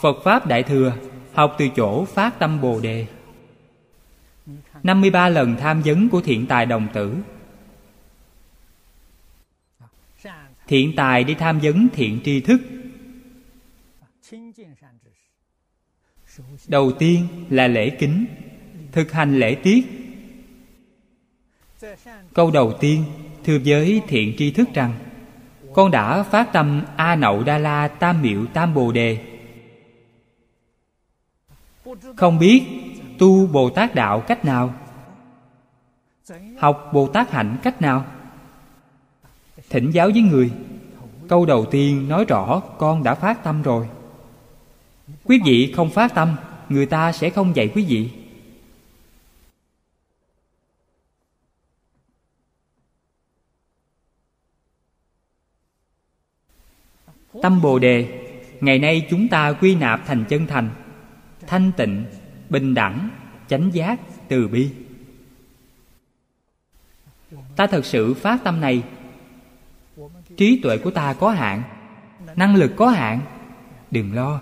Phật pháp đại thừa, học từ chỗ phát tâm bồ đề. 53 lần tham vấn của thiện tài đồng tử. Thiện tài đi tham vấn thiện tri thức. Đầu tiên là lễ kính, Thực hành lễ tiết. Câu đầu tiên, thưa với thiện tri thức rằng con đã phát tâm a nậu đa la tam miệu tam bồ đề. Không biết tu bồ tát đạo cách nào? Học bồ tát hạnh cách nào? Thỉnh giáo với người. Câu đầu tiên nói rõ con đã phát tâm rồi. Quý vị không phát tâm, người ta sẽ không dạy quý vị. Tâm bồ đề, ngày nay chúng ta quy nạp thành chân thành, thanh tịnh, bình đẳng, chánh giác, từ bi. Ta thật sự phát tâm này. Trí tuệ của ta có hạn, năng lực có hạn, đừng lo.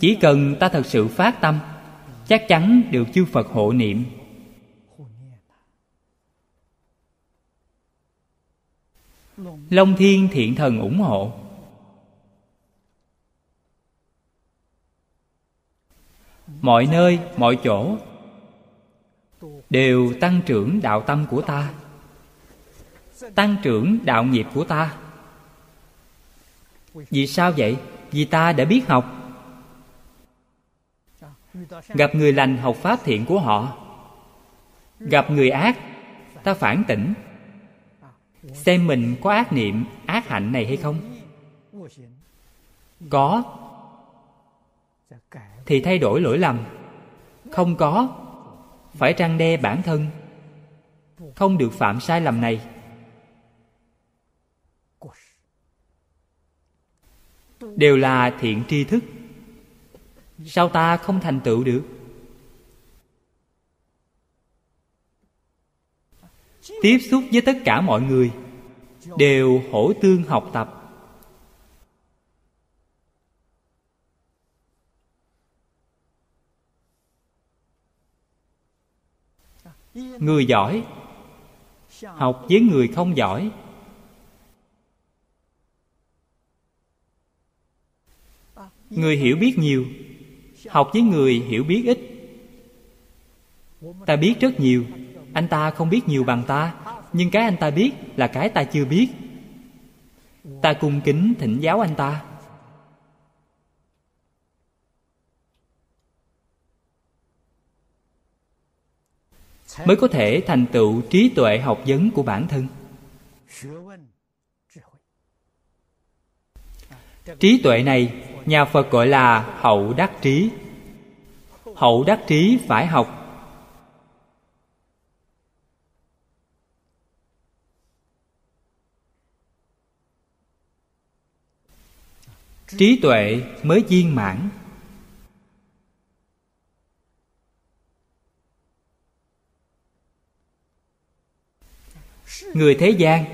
Chỉ cần ta thật sự phát tâm, chắc chắn được chư phật hộ niệm. Long thiên thiện thần ủng hộ. Mọi nơi, mọi chỗ đều tăng trưởng đạo tâm của ta, tăng trưởng đạo nghiệp của ta. Vì sao vậy? Vì ta đã biết học. Gặp người lành học pháp thiện của họ, gặp người ác, ta phản tỉnh xem mình có ác niệm, ác hạnh này hay không? Có. Thì thay đổi lỗi lầm. Không có. Phải răng đe bản thân. Không được phạm sai lầm này. Đều là thiện tri thức. Sao ta không thành tựu được? Tiếp xúc với tất cả mọi người, đều hỗ tương học tập. Người giỏi, học với người không giỏi. Người hiểu biết nhiều, học với người hiểu biết ít. Ta biết rất nhiều anh ta không biết nhiều bằng ta, nhưng cái anh ta biết là cái ta chưa biết. Ta cung kính thỉnh giáo anh ta. Mới có thể thành tựu trí tuệ học vấn của bản thân. Trí tuệ này, nhà phật gọi là hậu đắc trí. Hậu đắc trí phải học trí tuệ mới viên mãn. Người thế gian,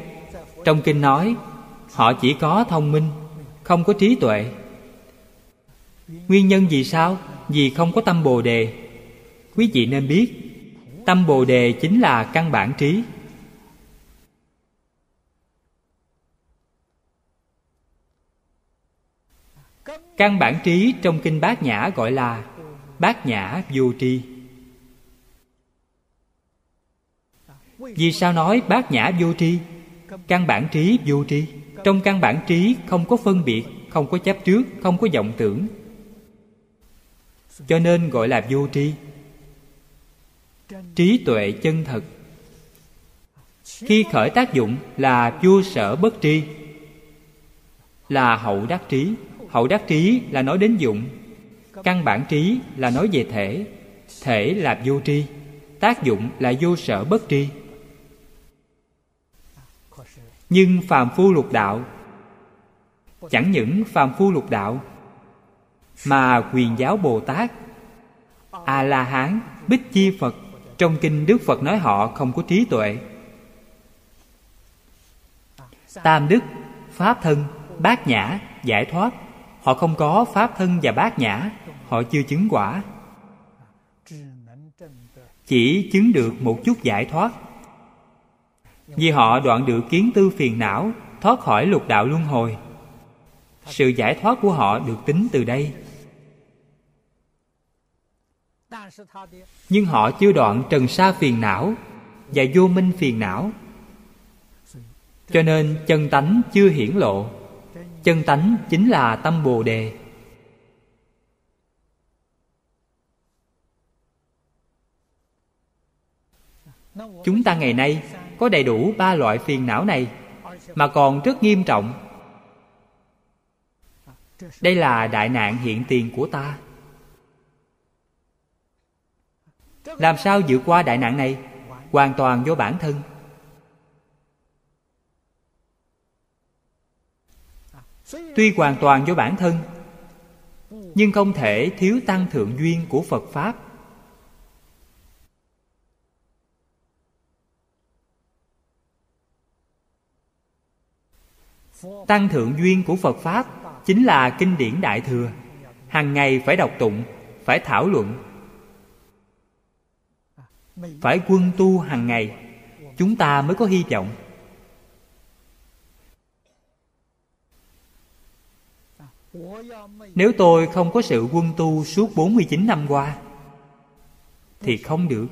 trong kinh nói, họ chỉ có thông minh, không có trí tuệ. Nguyên nhân vì sao? Vì không có tâm bồ đề. Quý vị nên biết, tâm bồ đề chính là căn bản trí. Căn bản trí trong kinh bát nhã gọi là bát nhã vô tri. Vì sao nói bát nhã vô tri? Căn bản trí vô tri. Trong căn bản trí không có phân biệt, không có chấp trước, không có vọng tưởng. Cho nên gọi là vô tri. Trí tuệ chân thật. Khi khởi tác dụng là vô sở bất tri, là hậu đắc trí hậu đắc trí là nói đến dụng, căn bản trí là nói về thể thể là vô tri, tác dụng là vô sở bất tri. Nhưng phàm phu lục đạo, chẳng những phàm phu lục đạo, mà quyền giáo bồ tát a la hán bích chi phật, trong kinh đức phật nói họ không có trí tuệ. Tam đức, pháp thân, bát nhã giải thoát họ không có pháp thân và bát nhã, họ chưa chứng quả. Chỉ chứng được một chút giải thoát. Vì họ đoạn được kiến tư phiền não, thoát khỏi lục đạo luân hồi. Sự giải thoát của họ được tính từ đây. Nhưng họ chưa đoạn trần sa phiền não và vô minh phiền não. Cho nên chân tánh chưa hiển lộ chân tánh chính là tâm bồ đề. Chúng ta ngày nay có đầy đủ ba loại phiền não này, mà còn rất nghiêm trọng. Đây là đại nạn hiện tiền của ta. Làm sao vượt qua đại nạn này? Hoàn toàn do bản thân. Tuy hoàn toàn do bản thân, nhưng không thể thiếu tăng thượng duyên của phật pháp. Tăng thượng duyên của phật pháp chính là kinh điển đại thừa. Hàng ngày phải đọc tụng, phải thảo luận, phải quân tu hàng ngày. Chúng ta mới có hy vọng. Nếu tôi không có sự quân tu suốt 49 năm qua, Thì không được.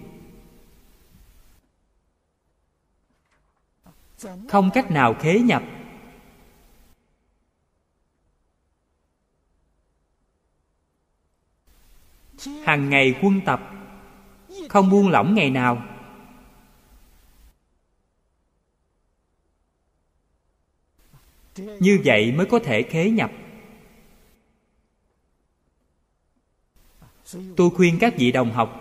Không cách nào khế nhập. Hàng ngày quân tập, không buông lỏng ngày nào. Như vậy mới có thể khế nhập. Tôi khuyên các vị đồng học,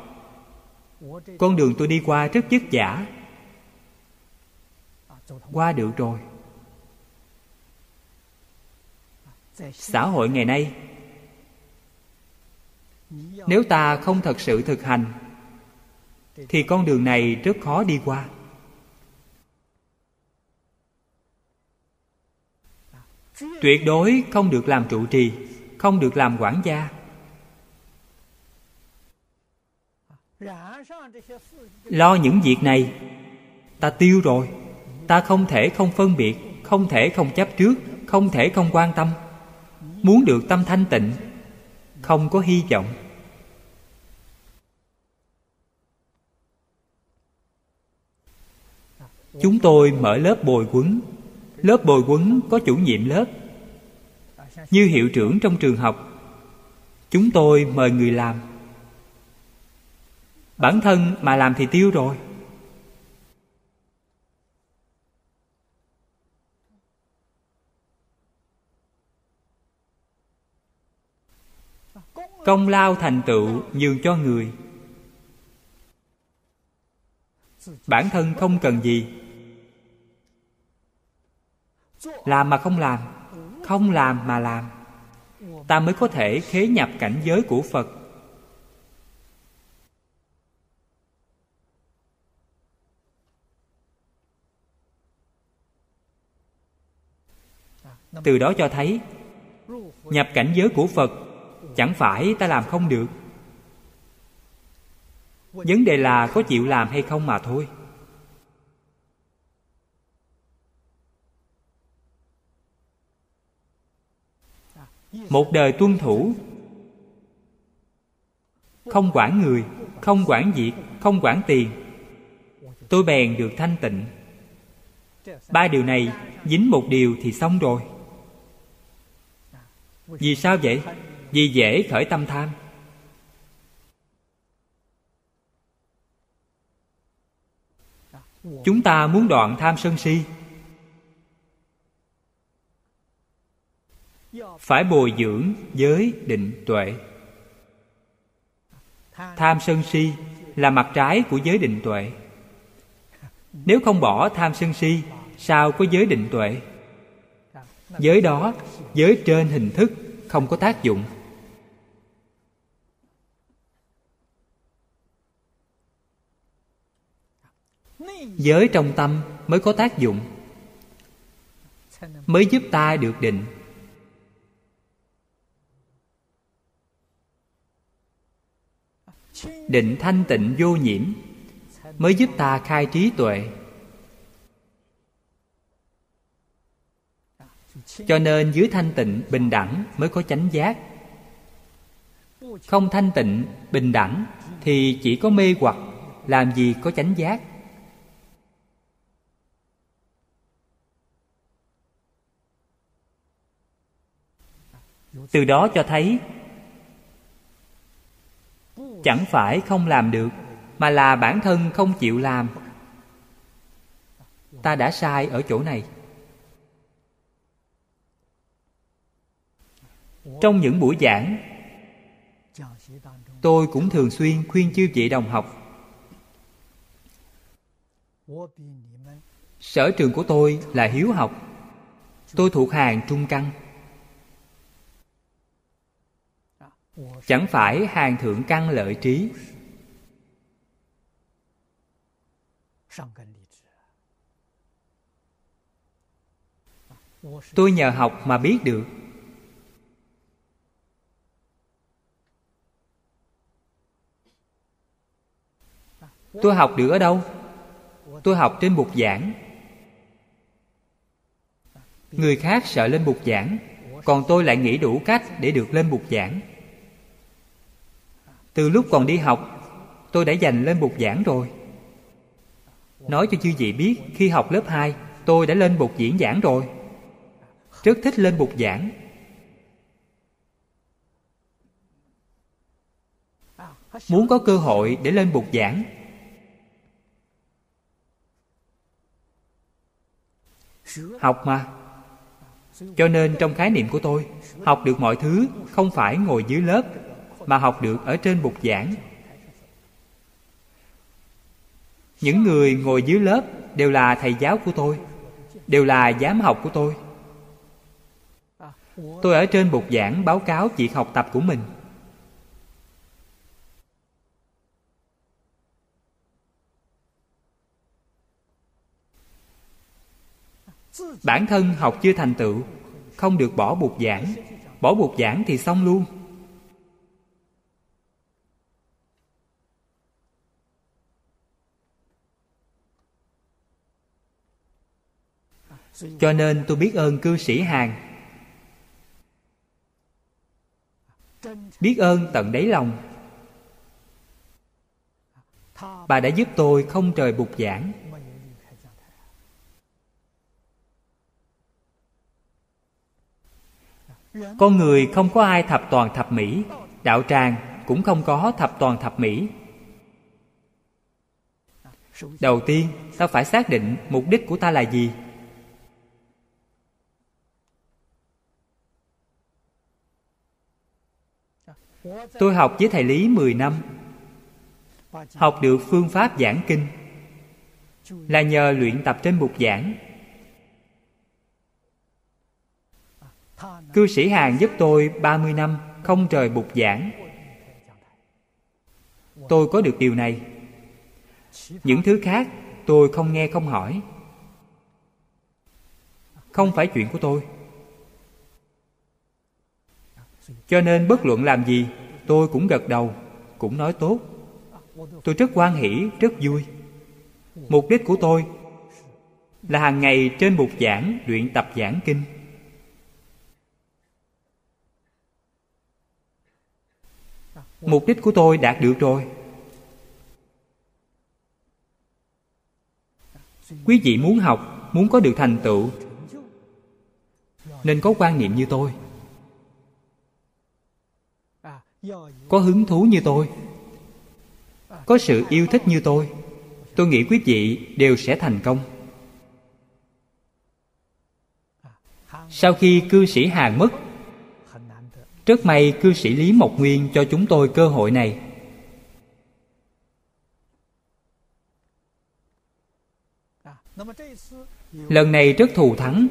con đường tôi đi qua rất vất vả qua được rồi. Xã hội ngày nay, nếu ta không thật sự thực hành, thì con đường này rất khó đi qua. Tuyệt đối không được làm trụ trì, không được làm quản gia. Lo những việc này, ta tiêu rồi. Ta không thể không phân biệt, không thể không chấp trước, không thể không quan tâm. Muốn được tâm thanh tịnh, không có hy vọng. Chúng tôi mở lớp bồi quấn. Lớp bồi quấn có chủ nhiệm lớp. Như hiệu trưởng trong trường học, chúng tôi mời người làm bản thân mà làm thì tiêu rồi. Công lao thành tựu nhường cho người. Bản thân không cần gì. Làm mà không làm không làm mà làm. Ta mới có thể khế nhập cảnh giới của phật. Từ đó cho thấy, nhập cảnh giới của phật chẳng phải ta làm không được. Vấn đề là có chịu làm hay không mà thôi. Một đời tuân thủ, không quản người, không quản việc, không quản tiền, tôi bèn được thanh tịnh. Ba điều này dính một điều thì xong rồi vì sao vậy? Vì dễ khởi tâm tham. Chúng ta muốn đoạn tham sân si. Phải bồi dưỡng giới định tuệ. Tham sân si là mặt trái của giới định tuệ. Nếu không bỏ tham sân si, sao có giới định tuệ? Giới đó, giới trên hình thức, không có tác dụng. Giới trong tâm mới có tác dụng, mới giúp ta được định. Định thanh tịnh vô nhiễm mới giúp ta khai trí tuệ. cho nên dưới thanh tịnh, bình đẳng mới có chánh giác. Không thanh tịnh, bình đẳng thì chỉ có mê hoặc, làm gì có chánh giác? Từ đó cho thấy, chẳng phải không làm được, mà là bản thân không chịu làm. Ta đã sai ở chỗ này. Trong những buổi giảng, tôi cũng thường xuyên khuyên chư vị đồng học, sở trường của tôi là hiếu học. Tôi thuộc hàng trung căn. Chẳng phải hàng thượng căn lợi trí. Tôi nhờ học mà biết được. Tôi học được ở đâu? Tôi học trên bục giảng. Người khác sợ lên bục giảng, còn tôi lại nghĩ đủ cách để được lên bục giảng. Từ lúc còn đi học, tôi đã dành lên bục giảng rồi. Nói cho chư vị biết, khi học lớp 2 tôi đã lên bục diễn giảng rồi. Rất thích lên bục giảng. Muốn có cơ hội để lên bục giảng học mà. Cho nên trong khái niệm của tôi, học được mọi thứ không phải ngồi dưới lớp, mà học được ở trên bục giảng. Những người ngồi dưới lớp đều là thầy giáo của tôi, đều là giám học của tôi. Tôi ở trên bục giảng báo cáo việc học tập của mình. Bản thân học chưa thành tựu, không được bỏ bục giảng. Bỏ bục giảng thì xong luôn. Cho nên tôi biết ơn cư sĩ hàng biết ơn tận đáy lòng. Bà đã giúp tôi không trời bục giảng. Con người không có ai thập toàn thập mỹ, đạo tràng cũng không có thập toàn thập mỹ. Đầu tiên, ta phải xác định mục đích của ta là gì? Tôi học với thầy lý 10 năm, học được phương pháp giảng kinh. Là nhờ luyện tập trên bục giảng. Cư sĩ hàn giúp tôi 30 năm không trời bục giảng. Tôi có được điều này. Những thứ khác tôi không nghe không hỏi. Không phải chuyện của tôi. Cho nên bất luận làm gì, tôi cũng gật đầu, cũng nói tốt. Tôi rất quan hỷ, rất vui. Mục đích của tôi là hàng ngày trên bục giảng luyện tập giảng kinh. Mục đích của tôi đạt được rồi. Quý vị muốn học, muốn có được thành tựu, nên có quan niệm như tôi. Có hứng thú như tôi. Có sự yêu thích như tôi. Tôi nghĩ quý vị đều sẽ thành công. Sau khi cư sĩ hàng mất rất may, cư sĩ Lý Mộc Nguyên cho chúng tôi cơ hội này. Lần này rất thù thắng.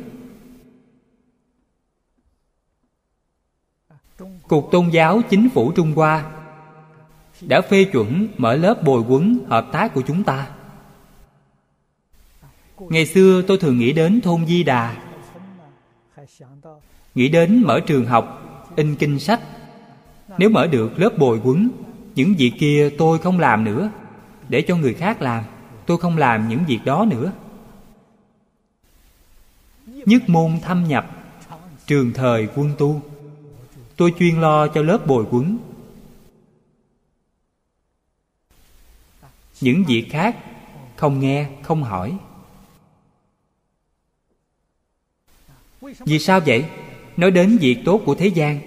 Cục Tôn giáo Chính phủ Trung Hoa đã phê chuẩn mở lớp bồi huấn hợp tác của chúng ta. Ngày xưa, tôi thường nghĩ đến thôn Di Đà, Nghĩ đến mở trường học in kinh sách. Nếu mở được lớp bồi quấn những việc kia tôi không làm nữa. Để cho người khác làm, tôi không làm những việc đó nữa. Nhất môn thâm nhập, trường thời quân tu. Tôi chuyên lo cho lớp bồi quấn những việc khác, không nghe, không hỏi. Vì sao vậy? Nói đến việc tốt của thế gian.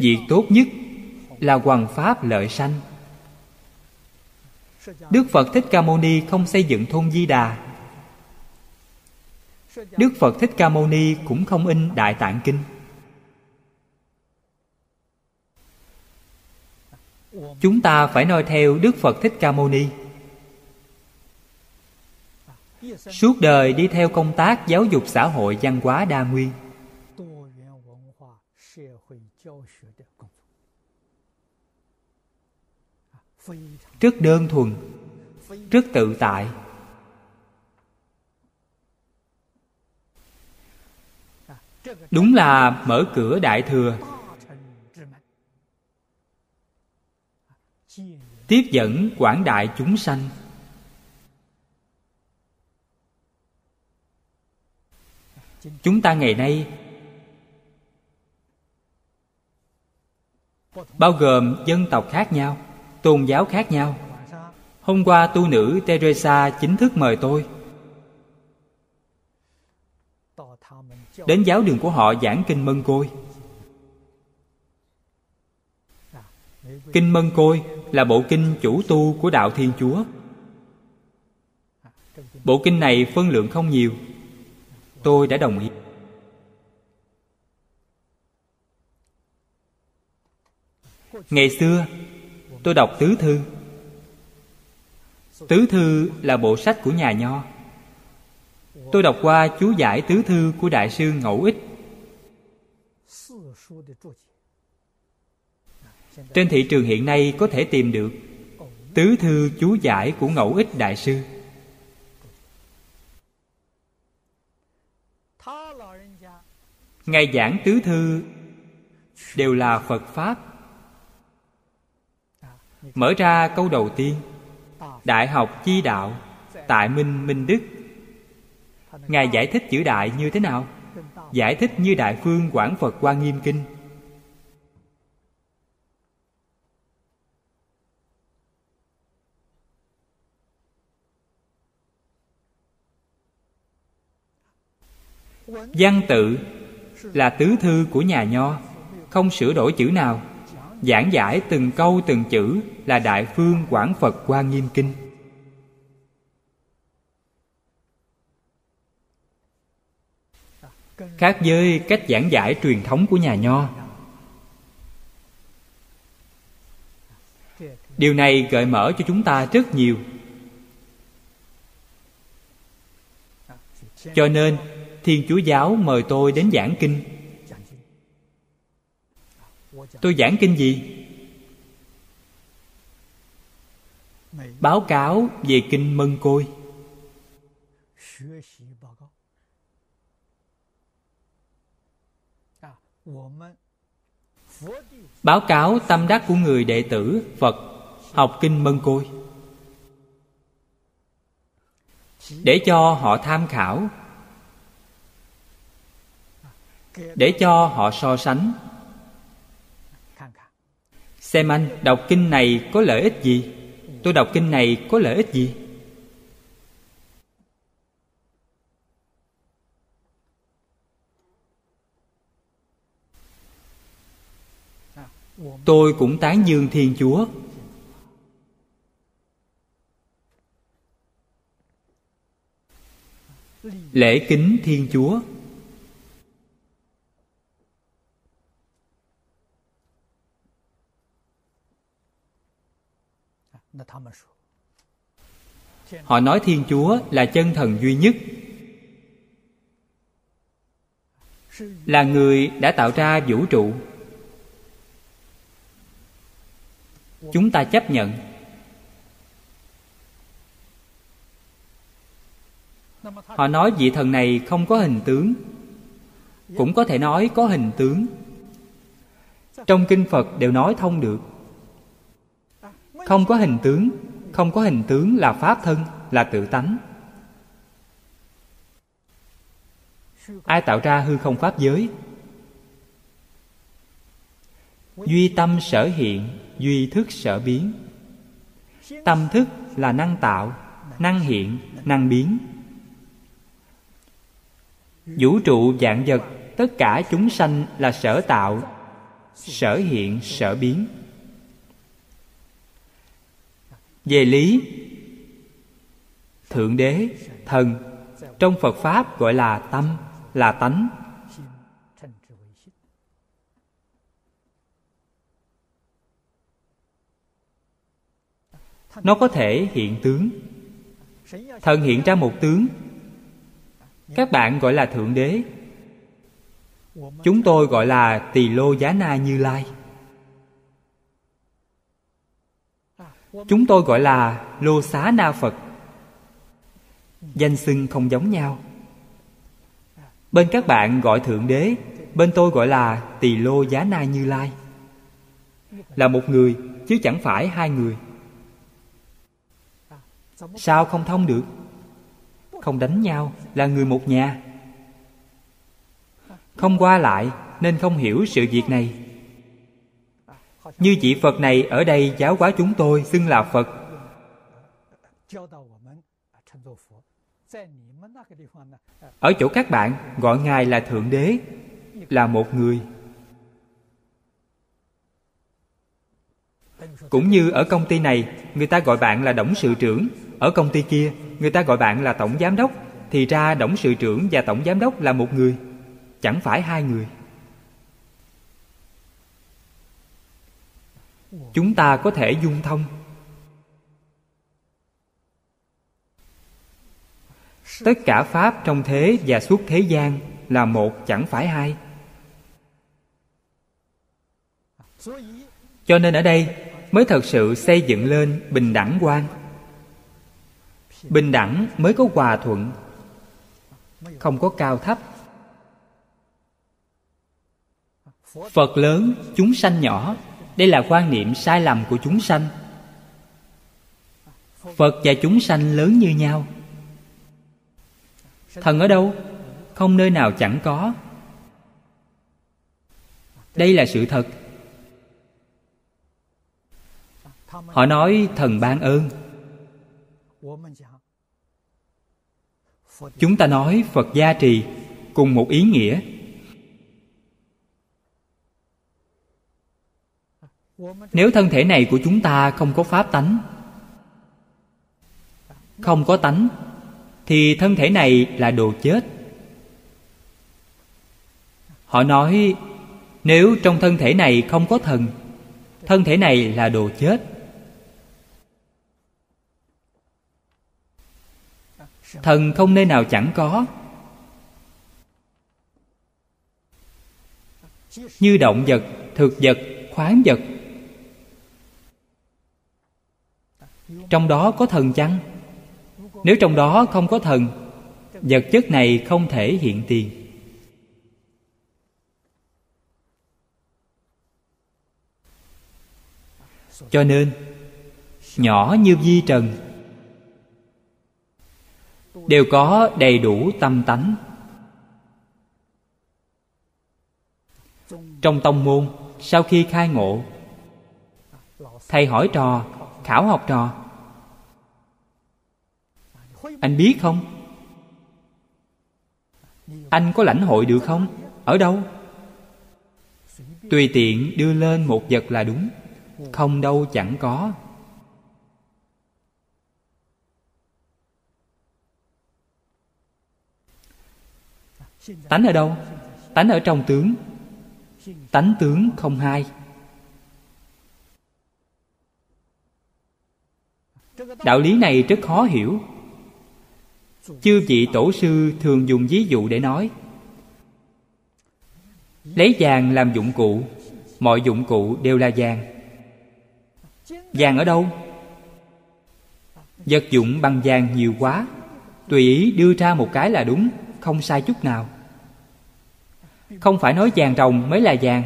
Việc tốt nhất là hoằng pháp lợi sanh. Đức phật thích ca mâu ni không xây dựng thôn di đà. Đức phật thích ca mâu ni cũng không in đại tạng kinh. Chúng ta phải noi theo đức phật thích ca mâu ni. Suốt đời đi theo công tác giáo dục xã hội văn hóa đa nguyên rất đơn thuần rất tự tại. Đúng là mở cửa đại thừa. tiếp dẫn quảng đại chúng sanh. Chúng ta ngày nay bao gồm dân tộc khác nhau, tôn giáo khác nhau. Hôm qua tu nữ teresa chính thức mời tôi. Đến giáo đường của họ giảng kinh mân côi. Kinh mân côi là bộ kinh chủ tu của đạo thiên chúa. Bộ kinh này phân lượng không nhiều. Tôi đã đồng ý. Ngày xưa, tôi đọc tứ thư. Tứ thư là bộ sách của nhà nho. Tôi đọc qua chú giải tứ thư của đại sư ngẫu ích. Trên thị trường hiện nay có thể tìm được tứ thư chú giải của ngẫu ích đại sư. Ngài giảng tứ thư đều là phật pháp mở ra câu đầu tiên. Đại học chi đạo, tại minh minh đức. Ngài giải thích chữ đại như thế nào? Giải thích như đại phương quảng phật quan nghiêm kinh. Văn tự là tứ thư của nhà nho. Không sửa đổi chữ nào giảng giải từng câu từng chữ là đại phương quảng phật quan nghiêm kinh. Khác với cách giảng giải truyền thống của nhà nho, điều này gợi mở cho chúng ta rất nhiều. Cho nên, thiên chúa giáo mời tôi đến giảng kinh tôi giảng kinh gì? Báo cáo về kinh mân côi. Báo cáo tâm đắc của người đệ tử phật, học kinh mân côi. Để cho họ tham khảo. Để cho họ so sánh xem anh, đọc kinh này có lợi ích gì? Tôi đọc kinh này có lợi ích gì? Tôi cũng tán dương thiên chúa. Lễ kính thiên chúa. Họ nói thiên chúa là chân thần duy nhất. Là người đã tạo ra vũ trụ. Chúng ta chấp nhận. Họ nói vị thần này không có hình tướng. Cũng có thể nói có hình tướng. Trong kinh phật đều nói thông được không có hình tướng, không có hình tướng là pháp thân, là tự tánh. Ai tạo ra hư không pháp giới? Duy tâm sở hiện, duy thức sở biến. Tâm thức là năng tạo, năng hiện, năng biến. Vũ trụ dạng vật, tất cả chúng sanh là sở tạo, sở hiện, sở biến về lý. Thượng đế, thần, trong phật pháp gọi là tâm, là tánh. Nó có thể hiện tướng. Thần hiện ra một tướng. Các bạn gọi là thượng đế. Chúng tôi gọi là tỳ lô giá na như lai. Chúng tôi gọi là lô xá na phật. Danh xưng không giống nhau. Bên các bạn gọi thượng đế, bên tôi gọi là tỳ lô giá na như lai. Là một người, chứ chẳng phải hai người. Sao không thông được? Không đánh nhau, là người một nhà. Không qua lại, nên không hiểu sự việc này như vị phật này, ở đây giáo hóa chúng tôi, xưng là phật. Ở chỗ các bạn, gọi ngài là thượng đế, là một người. Cũng như ở công ty này, người ta gọi bạn là tổng sự trưởng. Ở công ty kia, người ta gọi bạn là tổng giám đốc. Thì ra tổng sự trưởng và tổng giám đốc là một người, chẳng phải hai người. Chúng ta có thể dung thông. Tất cả pháp trong thế và suốt thế gian là một chẳng phải hai. Cho nên ở đây mới thật sự xây dựng lên bình đẳng quan. Bình đẳng mới có hòa thuận, không có cao thấp. Phật lớn, chúng sanh nhỏ đây là quan niệm sai lầm của chúng sanh. Phật và chúng sanh lớn như nhau. Thần ở đâu? Không nơi nào chẳng có. Đây là sự thật. Họ nói thần ban ơn. Chúng ta nói phật gia trì cùng một ý nghĩa. Nếu thân thể này của chúng ta không có pháp tánh, không có tánh, thì thân thể này là đồ chết. Họ nói, nếu trong thân thể này không có thần, thân thể này là đồ chết. Thần không nơi nào chẳng có. Như động vật, thực vật, khoáng vật trong đó có thần chăng? Nếu trong đó không có thần, vật chất này không thể hiện tiền. Cho nên, nhỏ như di trần, đều có đầy đủ tâm tánh. Trong tông môn, sau khi khai ngộ, thầy hỏi trò, khảo học trò anh biết không? Anh có lãnh hội được không? Ở đâu? Tùy tiện đưa lên một vật là đúng, không đâu chẳng có. Tánh ở đâu? Tánh ở trong tướng. Tánh tướng không hai. Đạo lý này rất khó hiểu chư vị tổ sư thường dùng ví dụ để nói. Lấy vàng làm dụng cụ, mọi dụng cụ đều là vàng. Vàng ở đâu? Vật dụng bằng vàng nhiều quá, tùy ý đưa ra một cái là đúng, không sai chút nào. Không phải nói vàng rồng mới là vàng.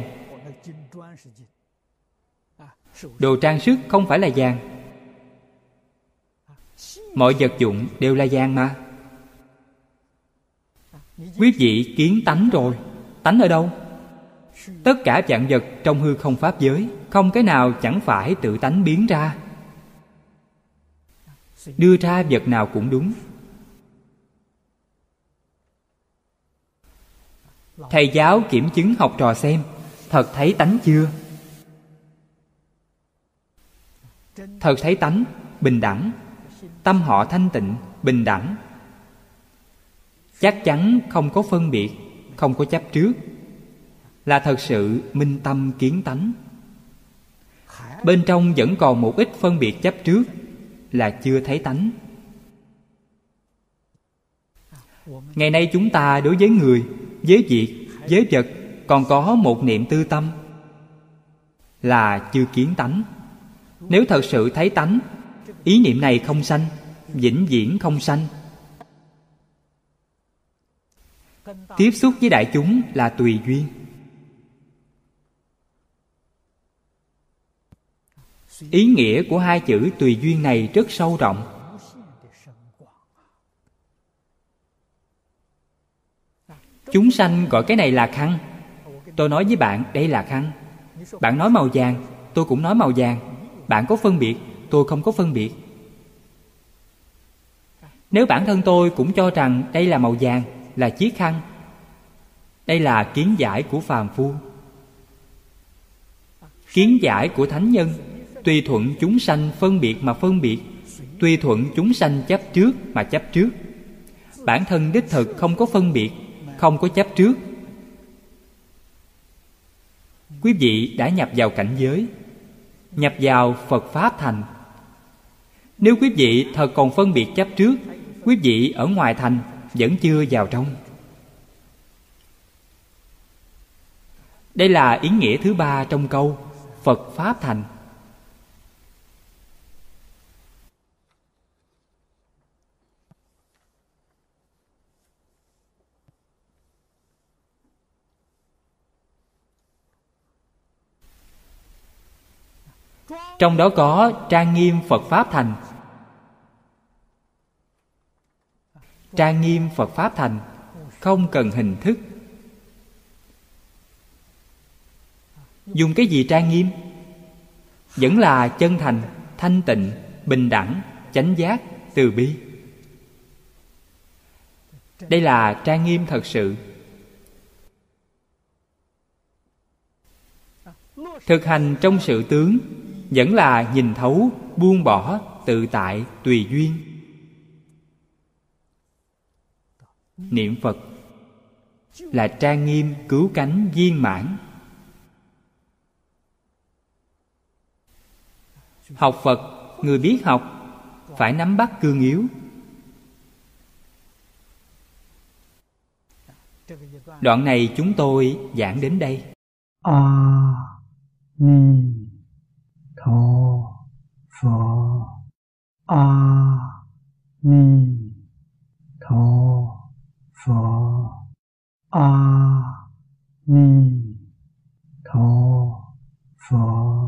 Đồ trang sức không phải là vàng. Mọi vật dụng đều là vàng mà quý vị kiến tánh rồi. Tánh ở đâu? Tất cả vạn vật trong hư không pháp giới, không cái nào chẳng phải tự tánh biến ra. Đưa ra vật nào cũng đúng. Thầy giáo kiểm chứng học trò xem, thật thấy tánh chưa? Thật thấy tánh, bình đẳng. Tâm họ thanh tịnh, bình đẳng chắc chắn không có phân biệt, không có chấp trước. Là thật sự minh tâm kiến tánh. Bên trong vẫn còn một ít phân biệt chấp trước, là chưa thấy tánh. Ngày nay chúng ta đối với người, với việc, với vật còn có một niệm tư tâm, là chưa kiến tánh. Nếu thật sự thấy tánh, ý niệm này không sanh, vĩnh viễn không sanh tiếp xúc với đại chúng là tùy duyên. Ý nghĩa của hai chữ tùy duyên này rất sâu rộng. Chúng sanh gọi cái này là khăn. Tôi nói với bạn, đây là khăn. Bạn nói màu vàng, tôi cũng nói màu vàng. Bạn có phân biệt, tôi không có phân biệt. Nếu bản thân tôi cũng cho rằng đây là màu vàng là chiếc khăn. Đây là kiến giải của phàm phu. Kiến giải của thánh nhân tùy thuận chúng sanh phân biệt mà phân biệt tùy thuận chúng sanh chấp trước mà chấp trước. Bản thân đích thực không có phân biệt, không có chấp trước. Quý vị đã nhập vào cảnh giới, nhập vào phật pháp thành. Nếu quý vị thật còn phân biệt chấp trước, quý vị ở ngoài thành vẫn chưa vào trong. Đây là ý nghĩa thứ ba trong câu phật pháp thành. Trong đó có trang nghiêm phật pháp thành. Trang nghiêm phật pháp thành, không cần hình thức. Dùng cái gì trang nghiêm? Vẫn là chân thành, thanh tịnh, bình đẳng, chánh giác, từ bi. Đây là trang nghiêm thật sự. Thực hành trong sự tướng vẫn là nhìn thấu, buông bỏ, tự tại, tùy duyên. niệm phật là trang nghiêm cứu cánh viên mãn. Học phật, người biết học, phải nắm bắt cương yếu. Đoạn này chúng tôi giảng đến đây. A ni tho pho. A ni tho Phật A Di Đà Phật.